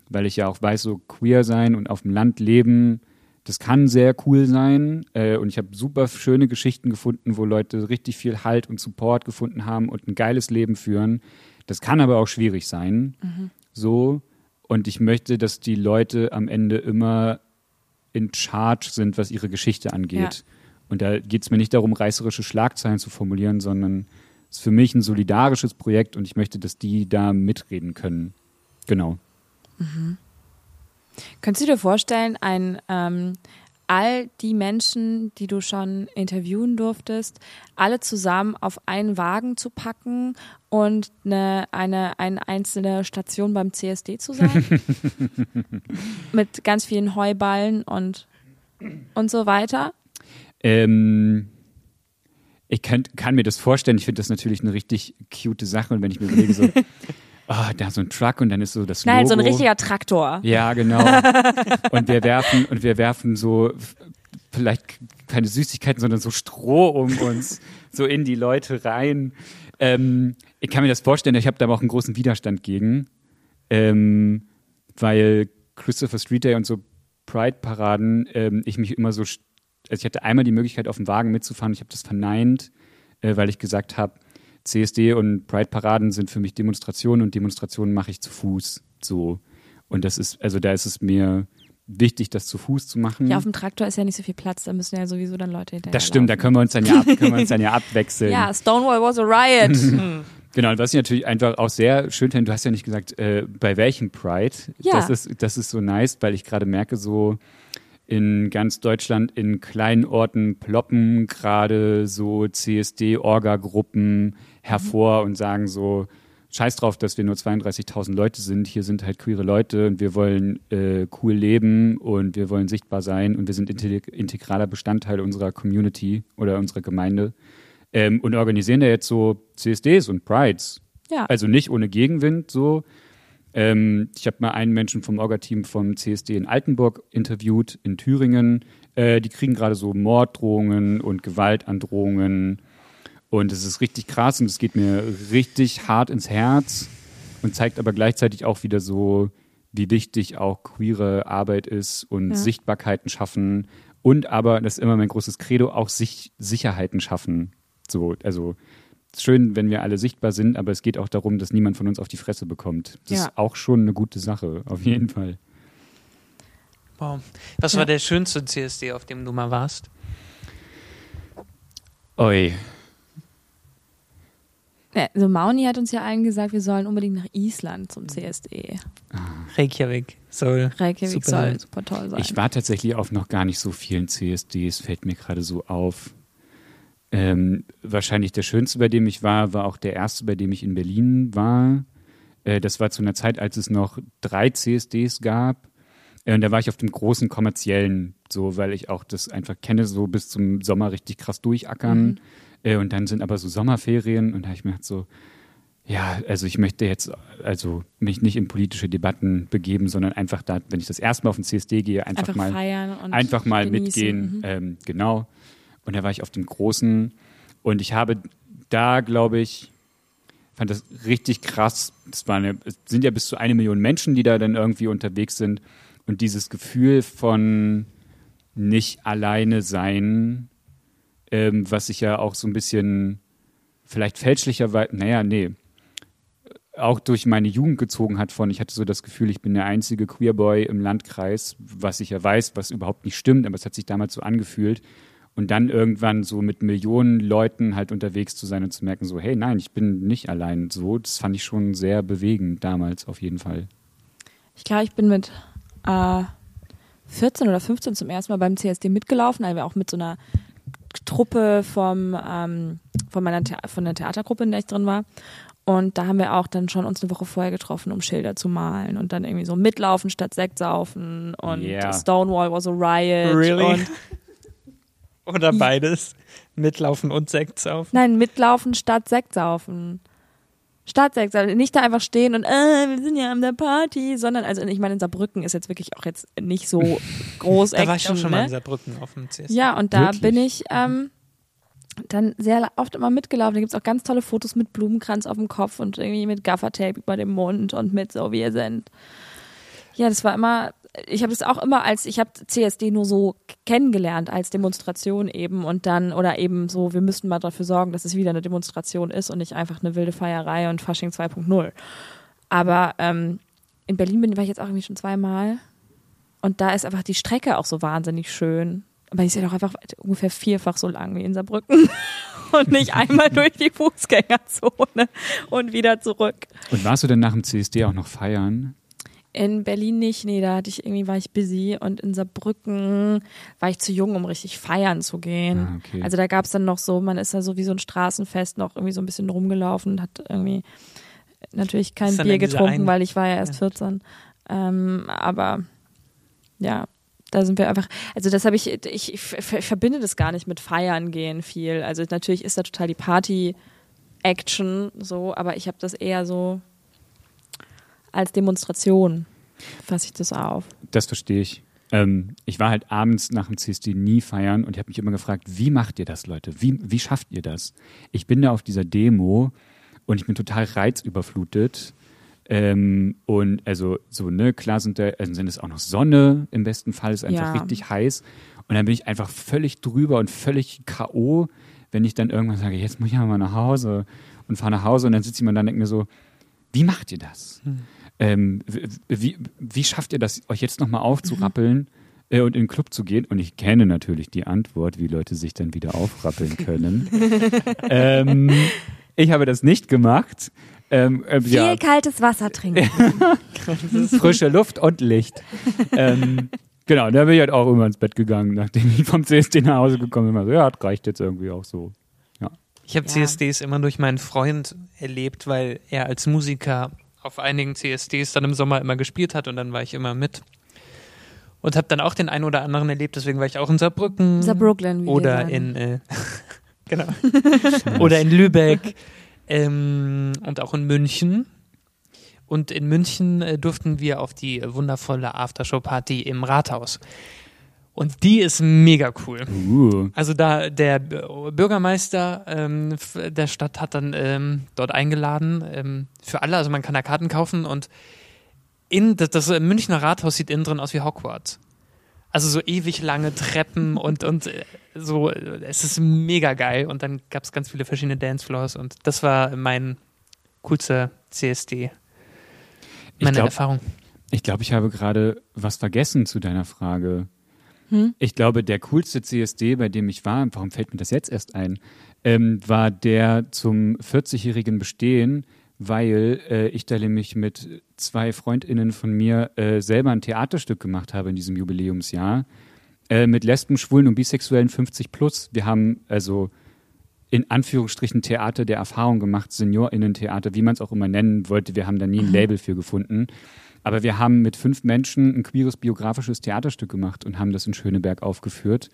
Weil ich ja auch weiß, so queer sein und auf dem Land leben, das kann sehr cool sein. Äh, und ich habe super schöne Geschichten gefunden, wo Leute richtig viel Halt und Support gefunden haben und ein geiles Leben führen. Das kann aber auch schwierig sein. So. Und ich möchte, dass die Leute am Ende immer in Charge sind, was ihre Geschichte angeht. Und da geht es mir nicht darum, reißerische Schlagzeilen zu formulieren, sondern es ist für mich ein solidarisches Projekt und ich möchte, dass die da mitreden können. Genau. Könntest du dir vorstellen, ein ähm, all die Menschen, die du schon interviewen durftest, alle zusammen auf einen Wagen zu packen und eine, eine, eine einzelne Station beim CSD zu sein? Mit ganz vielen Heuballen und, und so weiter? Ähm, ich kann, kann mir das vorstellen. Ich finde das natürlich eine richtig cute Sache. Und wenn ich mir überlege, so, ah, da so ein Truck und dann ist so das Logo. Nein, so ein richtiger Traktor. Ja, genau. und wir werfen und wir werfen so vielleicht keine Süßigkeiten, sondern so Stroh um uns so in die Leute rein. Ähm, ich kann mir das vorstellen. Ich habe da aber auch einen großen Widerstand gegen, ähm, weil Christopher Street Day und so Pride-Paraden ähm, ich mich immer so, also ich hatte einmal die Möglichkeit auf dem Wagen mitzufahren. Ich habe das verneint, äh, weil ich gesagt habe, CSD und Pride-Paraden sind für mich Demonstrationen und Demonstrationen mache ich zu Fuß. So. Und das ist, also da ist es mir wichtig, das zu Fuß zu machen. Ja, auf dem Traktor ist ja nicht so viel Platz, da müssen ja sowieso dann Leute hinterher. das stimmt, da können wir uns dann ja, ab, können wir uns dann ja abwechseln. Ja, Stonewall was a riot. Genau, und was ich natürlich einfach auch sehr schön finde, du hast ja nicht gesagt, äh, bei welchem Pride. Ja. Das ist, das ist so nice, weil ich gerade merke, so in ganz Deutschland in kleinen Orten ploppen gerade so CSD-Orga-Gruppen hervor und sagen so, scheiß drauf, dass wir nur 32.000 Leute sind, hier sind halt queere Leute und wir wollen äh, cool leben und wir wollen sichtbar sein und wir sind integ- integraler Bestandteil unserer Community oder unserer Gemeinde ähm, und organisieren da jetzt so CSDs und Prides. Ja. Also nicht ohne Gegenwind so. Ähm, ich habe mal einen Menschen vom Orga-Team vom CSD in Altenburg interviewt, in Thüringen. Äh, die kriegen gerade so Morddrohungen und Gewaltandrohungen. Und es ist richtig krass und es geht mir richtig hart ins Herz und zeigt aber gleichzeitig auch wieder so, wie wichtig auch queere Arbeit ist und Ja. Sichtbarkeiten schaffen und aber, das ist immer mein großes Credo, auch sich Sicherheiten schaffen. So, also es ist schön, wenn wir alle sichtbar sind, aber es geht auch darum, dass niemand von uns auf die Fresse bekommt. Das Ja. ist auch schon eine gute Sache, auf jeden Fall. Wow. Was war der schönste CSD, auf dem du mal warst? Oi. Ja, Also Mauni hat uns ja allen gesagt, wir sollen unbedingt nach Island zum CSD. Reykjavik. Soll. Reykjavik super soll super toll sein. Ich war tatsächlich auf noch gar nicht so vielen CSDs, fällt mir gerade so auf. Ähm, wahrscheinlich der schönste, bei dem ich war, war auch der erste, bei dem ich in Berlin war. Äh, das war zu einer Zeit, als es noch drei CSDs gab. Äh, und da war ich auf dem großen kommerziellen, so, weil ich auch das einfach kenne, so bis zum Sommer richtig krass durchackern. Mhm. Äh, und dann sind aber so Sommerferien und da habe ich mir gedacht so, ja, also ich möchte jetzt also mich nicht in politische Debatten begeben, sondern einfach da, wenn ich das erste Mal auf den CSD gehe, einfach, Einfach mal einfach mal genießen. mitgehen. Mhm. Ähm, genau. Und da war ich auf dem großen und ich habe da, glaube ich, fand das richtig krass. Es, eine, es sind ja bis zu eine Million Menschen, die da dann irgendwie unterwegs sind. Und dieses Gefühl von nicht alleine sein, ähm, was sich ja auch so ein bisschen vielleicht fälschlicherweise, naja, nee, auch durch meine Jugend gezogen hat von, ich hatte so das Gefühl, ich bin der einzige Queerboy im Landkreis, was ich ja weiß, was überhaupt nicht stimmt, aber es hat sich damals so angefühlt. Und dann irgendwann so mit Millionen Leuten halt unterwegs zu sein und zu merken, so, hey, nein, ich bin nicht allein so, das fand ich schon sehr bewegend damals auf jeden Fall. Ich glaube, ich bin mit äh, 14 oder 15 zum ersten Mal beim CSD mitgelaufen, also auch mit so einer Truppe vom, ähm, von meiner Thea von der Theatergruppe, in der ich drin war. Und da haben wir auch dann schon uns eine Woche vorher getroffen, um Schilder zu malen und dann irgendwie so mitlaufen statt Sekt saufen und Yeah. Stonewall was a riot Really? Oder beides. Mitlaufen und Sekt saufen. nein, mitlaufen statt Sekt saufen. Sekt saufen. Nicht da einfach stehen und äh, wir sind ja an der Party, sondern also ich meine in Saarbrücken ist jetzt wirklich auch jetzt nicht so groß Da war ich auch schon mal ne? in Saarbrücken auf dem CSD. Ja, und da Wirklich? bin ich ähm, dann sehr oft immer mitgelaufen. Da gibt's auch ganz tolle Fotos mit Blumenkranz auf dem Kopf und irgendwie mit Gaffertape über dem Mund und mit so, wie ihr sind. Ja, das war immer, ich habe es auch immer als, ich habe CSD nur so kennengelernt als Demonstration eben und dann, oder eben so, wir müssten mal dafür sorgen, dass es wieder eine Demonstration ist und nicht einfach eine wilde Feierei und Fasching 2.0. Aber ähm, in Berlin bin, war ich jetzt auch irgendwie schon zweimal und da ist einfach die Strecke auch so wahnsinnig schön. Aber die ist ja doch einfach ungefähr vierfach so lang wie in Saarbrücken. Und nicht einmal durch die Fußgängerzone und wieder zurück. Und warst du denn nach dem CSD auch noch feiern? In Berlin nicht, nee, da hatte ich irgendwie war ich busy und in Saarbrücken war ich zu jung, um richtig feiern zu gehen. Ah, okay. Also da gab's dann noch so, man ist da so wie so ein Straßenfest noch irgendwie so ein bisschen rumgelaufen und hat irgendwie natürlich kein Bier getrunken, einen- weil ich war ja erst Ja. 14. Ähm, aber ja, da sind wir einfach, also das habe ich, ich, ich ver- verbinde das gar nicht mit Feiern gehen viel. Also natürlich ist da total die Party-Action so, aber ich habe das eher so als Demonstration, fasse ich das auf. Das verstehe ich. Ähm, ich war halt abends nach dem CSD nie feiern und ich habe mich immer gefragt, wie macht ihr das, Leute? Wie, wie schafft ihr das? Ich bin da auf dieser Demo und ich bin total reizüberflutet. Ähm, und also so, ne, klar sind da, also sind es auch noch Sonne im besten Fall, ist einfach Ja. richtig heiß. Und dann bin ich einfach völlig drüber und völlig K.O., wenn ich dann irgendwann sage, jetzt muss ich ja mal nach Hause und fahre nach Hause und dann ich mal da und denke mir so, wie macht ihr das? Ähm, wie, wie schafft ihr das, euch jetzt nochmal aufzurappeln äh, und in den Club zu gehen? Und ich kenne natürlich die Antwort, wie Leute sich dann wieder aufrappeln können. ähm, ich habe das nicht gemacht. Ähm, äh, Viel ja, kaltes Wasser trinken. frische Luft und Licht. ähm, genau, da bin ich halt auch immer ins Bett gegangen, nachdem ich vom CSD nach Hause gekommen bin. Immer so, ja, das reicht jetzt irgendwie auch so. Ich habe Ja. CSDs immer durch meinen Freund erlebt, weil er als Musiker auf einigen CSDs dann im Sommer immer gespielt hat und dann war ich immer mit. Und habe dann auch den einen oder anderen erlebt, deswegen war ich auch in Saarbrücken. Saarbrücken, wie Oder in, äh, genau. oder in Lübeck ähm, und auch in München. Und in München äh, durften wir auf die wundervolle Aftershow-Party im Rathaus. Und die ist mega cool. Uh, Also da der Bürgermeister ähm, der Stadt hat dann ähm, dort eingeladen ähm, für alle, also man kann da Karten kaufen und in das, das Münchner Rathaus sieht innen drin aus wie Hogwarts. Also so ewig lange Treppen und und äh, so, es ist mega geil und dann gab es ganz viele verschiedene Dancefloors und das war mein coolster CSD. Ich Meine glaub- Erfahrung. ich glaube, ich habe gerade was vergessen zu deiner Frage. Hm? Ich glaube, der coolste CSD, bei dem ich war, warum fällt mir das jetzt erst ein, ähm, war der zum 40-jährigen Bestehen, weil äh, ich da nämlich mit zwei FreundInnen von mir äh, selber ein Theaterstück gemacht habe in diesem Jubiläumsjahr. Äh, mit Lesben, Schwulen und Bisexuellen 50 plus. Wir haben also in Anführungsstrichen Theater der Erfahrung gemacht, SeniorInnen-Theater, wie man es auch immer nennen wollte. Wir haben da nie ein Label für gefunden. Aber wir haben mit fünf Menschen ein queeres biografisches Theaterstück gemacht und haben das in Schöneberg aufgeführt.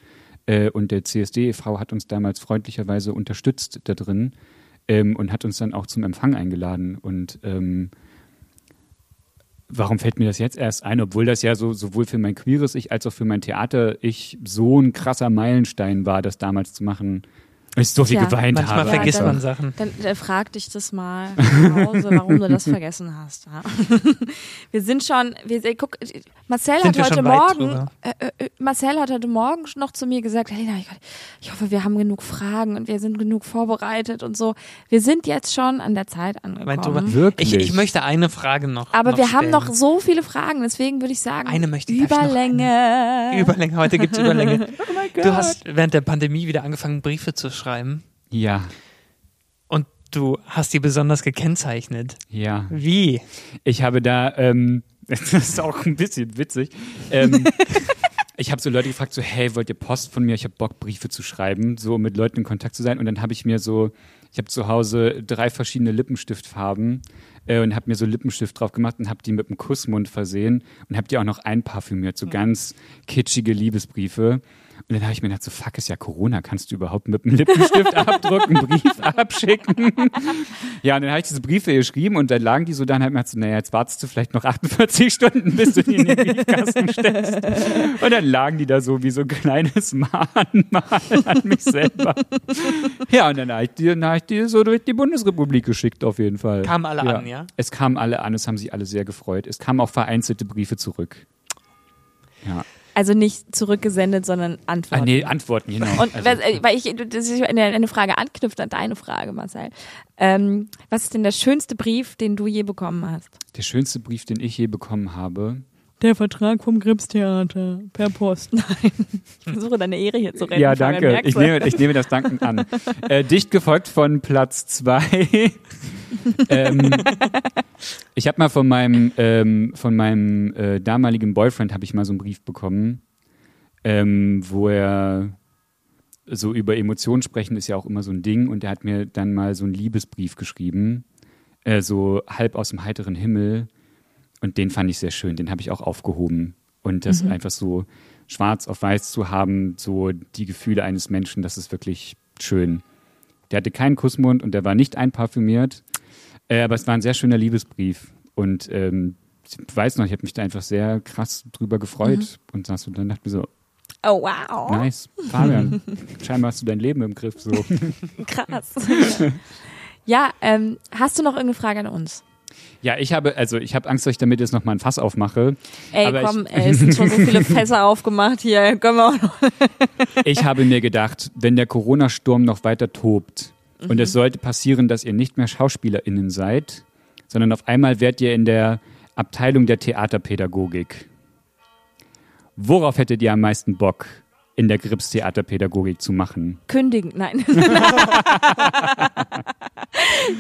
Äh, und der CSD e.V. hat uns damals freundlicherweise unterstützt da drin ähm, und hat uns dann auch zum Empfang eingeladen. Und ähm, warum fällt mir das jetzt erst ein, obwohl das ja so sowohl für mein queeres Ich als auch für mein Theater ich so ein krasser Meilenstein war, das damals zu machen. Ich so viel Tja, geweint Manchmal habe. vergisst dann- man Sachen. Dann, dann frag dich das mal zu Hause, warum du das vergessen hast. Ja. Wir sind schon, wir, äh, guck, Marcel Sind hat wir heute Morgen, drüber? äh, äh, Marcel hat heute Morgen noch zu mir gesagt, Helena, ich, ich hoffe, wir haben genug Fragen und wir sind genug vorbereitet und so. Wir sind jetzt schon an der Zeit angekommen. Wirklich? Ich, ich möchte eine Frage noch. Aber noch wir haben stellen. noch so viele Fragen, deswegen würde ich sagen, Eine möchte ich- ich noch Überlänge. Überlänge. Heute gibt's Überlänge. oh mein Gott. Du hast während der Pandemie wieder angefangen, Briefe zu schreiben. Ja, Und du hast die besonders gekennzeichnet. ja. Wie? Ich habe da, ähm, das ist auch ein bisschen witzig. Ähm, ich habe so Leute gefragt, so, hey, wollt ihr Post von mir? Ich habe Bock, Briefe zu schreiben, so mit Leuten in Kontakt zu sein. Und dann habe ich mir so, ich habe zu Hause drei verschiedene Lippenstiftfarben äh, und habe mir so Lippenstift drauf gemacht und habe die mit einem Kussmund versehen und habe die auch noch einparfümiert, so ganz kitschige Liebesbriefe. Und dann habe ich mir gedacht, so fuck, ist ja Corona, kannst du überhaupt mit einem Lippenstift abdrucken, einen Brief abschicken? Ja, und dann habe ich diese Briefe geschrieben und dann lagen die so da und hab mir gedacht, so, naja, jetzt wartest du vielleicht noch 48 Stunden, bis du die in den Briefkasten stellst. Und dann lagen die da so wie so ein kleines Mahnmal an mich selber. Ja, und dann habe ich die, dann hab ich die so durch die Bundesrepublik geschickt, auf jeden Fall. Kamen alle an, ja? Es kamen alle an, es haben sich alle sehr gefreut. Es kamen auch vereinzelte Briefe zurück. Ja. Also nicht zurückgesendet, sondern Antworten. Ah, nee, Antworten, genau. Und Also- äh, weil ich, das ist eine, eine Frage anknüpft an deine Frage, Marcel. Ähm, was ist denn der schönste Brief, den du je bekommen hast? Der schönste Brief, den ich je bekommen habe. Der Vertrag vom Gripstheater per Post. Nein, ich versuche deine Ehre hier zu retten. Ja, danke. Ich nehme, ich nehme das dankend an. äh, dicht gefolgt von Platz zwei. ähm, ich habe mal von meinem, ähm, von meinem äh, damaligen Boyfriend habe ich mal so einen Brief bekommen, ähm, wo er so über Emotionen sprechen ist ja auch immer so ein Ding und er hat mir dann mal so einen Liebesbrief geschrieben, äh, so halb aus dem heiteren Himmel und den fand ich sehr schön. Den habe ich auch aufgehoben und das einfach so schwarz auf weiß zu haben, so die Gefühle eines Menschen, das ist wirklich schön. Der hatte keinen Kussmund und der war nicht einparfümiert, äh, aber es war ein sehr schöner Liebesbrief. Und ähm, ich weiß noch, ich habe mich da einfach sehr krass drüber gefreut und saß und dann dachte mir so, Oh, wow. nice, Fabian, scheinbar hast du dein Leben im Griff. So. Krass. ja, ähm, hast du noch irgendeine Frage an uns? Ja, ich habe, also ich habe Angst, dass ich damit jetzt nochmal ein Fass aufmache. Ey, Aber komm, ich- ey, es sind schon so viele Fässer aufgemacht hier. Können wir auch noch. Ich habe mir gedacht, wenn der Corona-Sturm noch weiter tobt und es sollte passieren, dass ihr nicht mehr SchauspielerInnen seid, sondern auf einmal werdet ihr in der Abteilung der Theaterpädagogik. Worauf hättet ihr am meisten Bock, in der Grips Theaterpädagogik zu machen? Kündigen. Nein.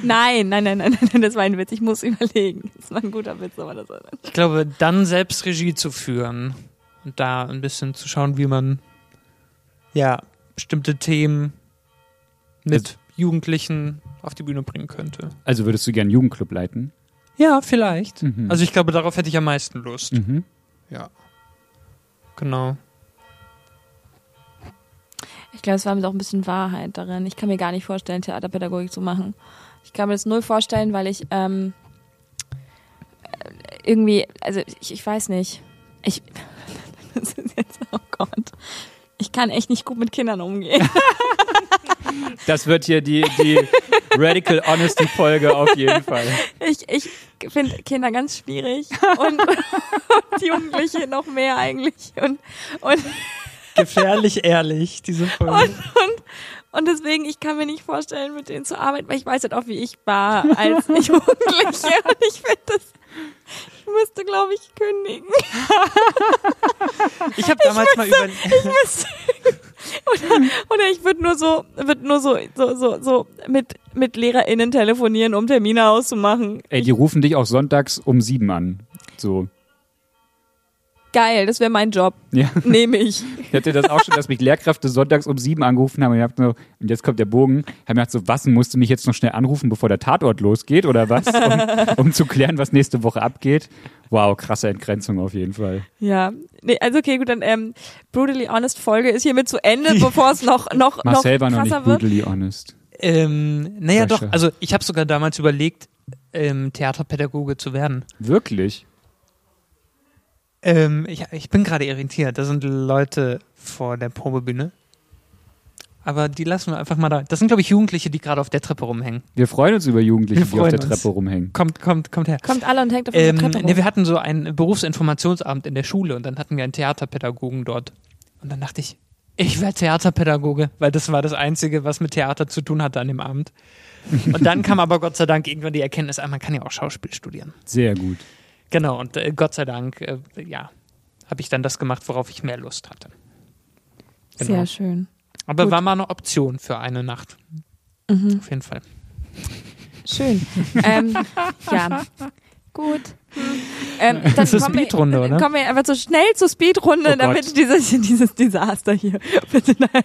nein, nein, nein, nein, nein, das war ein Witz. Ich muss überlegen. Das war ein guter Witz, aber das war Ich glaube, dann selbst Regie zu führen und da ein bisschen zu schauen, wie man ja bestimmte Themen mit Jugendlichen auf die Bühne bringen könnte. Also würdest du gern einen Jugendclub leiten? Ja, vielleicht. Mhm. Also ich glaube, darauf hätte ich am meisten Lust. Mhm. Ja. Genau. Ich glaube, es war mir auch ein bisschen Wahrheit darin. Ich kann mir gar nicht vorstellen, Theaterpädagogik zu machen. Ich kann mir das null vorstellen, weil ich ähm, äh, irgendwie, also ich, ich weiß nicht. Ich, das ist jetzt, oh Gott. Ich kann echt nicht gut mit Kindern umgehen. Das wird hier die, die Radical Honesty Folge auf jeden Fall. Ich, ich finde Kinder ganz schwierig und, und Jugendliche noch mehr eigentlich. Und, und, Gefährlich ehrlich, diese Folge. und, und, und deswegen, ich kann mir nicht vorstellen, mit denen zu arbeiten, weil ich weiß halt auch, wie ich war als Jugendliche. Und ich finde das, ich müsste, glaube ich, kündigen. Ich habe damals mal über Ich müsste, oder, oder ich würde nur so, würde nur so, so, so, so mit, mit LehrerInnen telefonieren, um Termine auszumachen. Ey, die rufen dich auch sonntags um sieben an. So. Geil, das wäre mein Job. Ja. Nehme ich. Ich hatte das auch schon, dass mich Lehrkräfte sonntags um sieben angerufen haben und, ich hab so, und jetzt kommt der Bogen. Ich habe mir gedacht, so, was, musst du mich jetzt noch schnell anrufen, bevor der Tatort losgeht oder was? Um, um zu klären, was nächste Woche abgeht. Wow, krasse Entgrenzung auf jeden Fall. Ja, nee, also okay, gut, dann ähm, Brutally Honest Folge ist hiermit zu Ende, bevor es noch noch Marcel noch war noch nicht krasser wird. brutally honest. Ähm, naja, Sascha. doch. Also ich habe sogar damals überlegt, ähm, Theaterpädagoge zu werden. Wirklich? Ähm, ich, ich bin gerade irritiert. Da sind Leute vor der Probebühne. Aber die lassen wir einfach mal da. Das sind, glaube ich, Jugendliche, die gerade auf der Treppe rumhängen. Wir freuen uns über Jugendliche, Wir die auf der freuen uns. Treppe rumhängen. Kommt, kommt, kommt her. Kommt alle und hängt auf der Ähm, Treppe nee, wir hatten so einen Berufsinformationsabend in der Schule und dann hatten wir einen Theaterpädagogen dort. Und dann dachte ich, ich werde Theaterpädagoge, weil das war das Einzige, was mit Theater zu tun hatte an dem Abend. Und dann kam aber Gott sei Dank irgendwann die Erkenntnis, ah, man kann ja auch Schauspiel studieren. Sehr gut. Genau, und äh, Gott sei Dank, äh, ja, habe ich dann das gemacht, worauf ich mehr Lust hatte. Genau. Sehr schön. Aber Gut. war mal eine Option für eine Nacht. Mhm. Auf jeden Fall. Schön. ähm, ja. Gut. Ähm, dann Das ist kommen wir- Speedrunde, dann oder? Kommen wir einfach so schnell zur Speedrunde, Oh damit dieses, dieses Desaster hier. Bitte nein.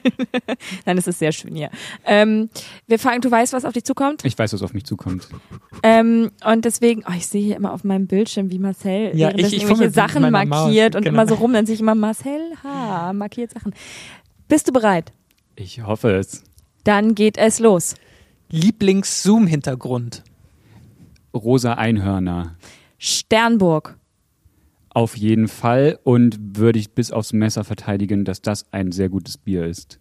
nein, es ist sehr schön hier. Ähm, wir fangen, du weißt, was auf dich zukommt. Ich weiß, was auf mich zukommt. Ähm, und deswegen, oh, ich sehe hier immer auf meinem Bildschirm, wie Marcel Ja, ich- ich irgendwelche Sachen meiner Maus, markiert und genau. immer so rum, dann sehe ich immer Marcel H. markiert Sachen. Bist du bereit? Ich hoffe es. Dann geht es los. Lieblings-Zoom-Hintergrund. Rosa Einhörner. Sternburg. Auf jeden Fall und würde ich bis aufs Messer verteidigen, dass das ein sehr gutes Bier ist.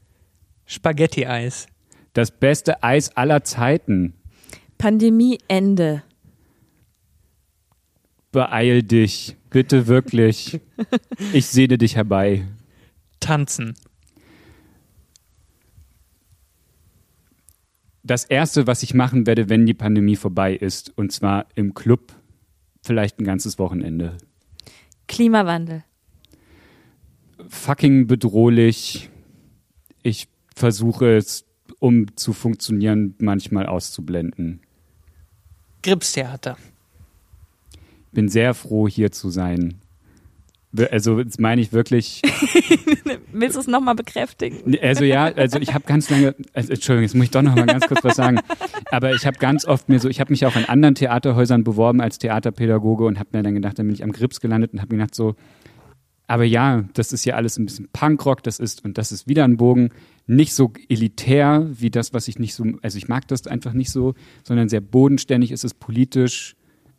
Spaghetti-Eis. Das beste Eis aller Zeiten. Pandemieende. Beeil dich. Bitte wirklich. Ich sehne dich herbei. Tanzen. Das erste, was ich machen werde, wenn die Pandemie vorbei ist, und zwar im Club, vielleicht ein ganzes Wochenende. Klimawandel. Fucking bedrohlich. Ich versuche es, um zu funktionieren, manchmal auszublenden. Gripstheater. Bin sehr froh, hier zu sein. Also, das meine ich wirklich. Willst du es nochmal bekräftigen? Also ja, also ich habe ganz lange, also, Entschuldigung, jetzt muss ich doch noch mal ganz kurz was sagen. Aber ich habe ganz oft mir so, ich habe mich auch in anderen Theaterhäusern beworben als Theaterpädagoge und habe mir dann gedacht, dann bin ich am Grips gelandet und habe mir gedacht so, aber ja, das ist ja alles ein bisschen Punkrock, das ist und das ist wieder ein Bogen, nicht so elitär wie das, was ich nicht so, also ich mag das einfach nicht so, sondern sehr bodenständig, es ist politisch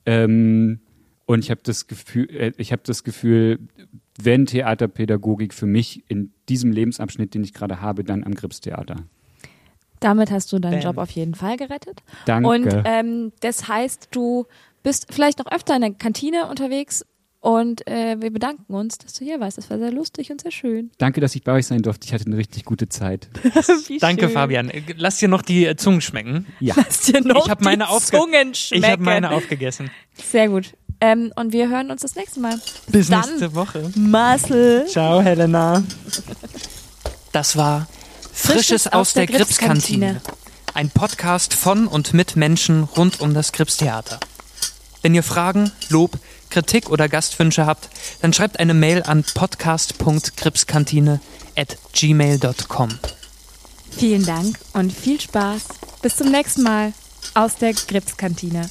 ähm, und ich habe das Gefühl, äh, ich habe das Gefühl, wenn Theaterpädagogik für mich in diesem Lebensabschnitt, den ich gerade habe, dann am Gripstheater. Damit hast du deinen Bam. Job auf jeden Fall gerettet. Danke. Und ähm, das heißt, du bist vielleicht noch öfter in der Kantine unterwegs und äh, wir bedanken uns, dass du hier warst. Das war sehr lustig und sehr schön. Danke, dass ich bei euch sein durfte. Ich hatte eine richtig gute Zeit. Danke, schön. Fabian. Lass dir noch die äh, Zungen schmecken. Ja. Lass dir noch Ich hab meine die aufge- Zungen schmecken. Ich habe meine aufgegessen. Sehr gut. Ähm, und wir hören uns das nächste Mal. Bis dann. nächste Woche. Marcel. Ciao, Helena. Das war Frisches aus der Gripskantine. Ein Podcast von und mit Menschen rund um das Gripstheater. Wenn ihr Fragen, Lob, Kritik oder Gastwünsche habt, dann schreibt eine Mail an podcast.gripskantine at gmail.com. Vielen Dank und viel Spaß. Bis zum nächsten Mal aus der Gripskantine.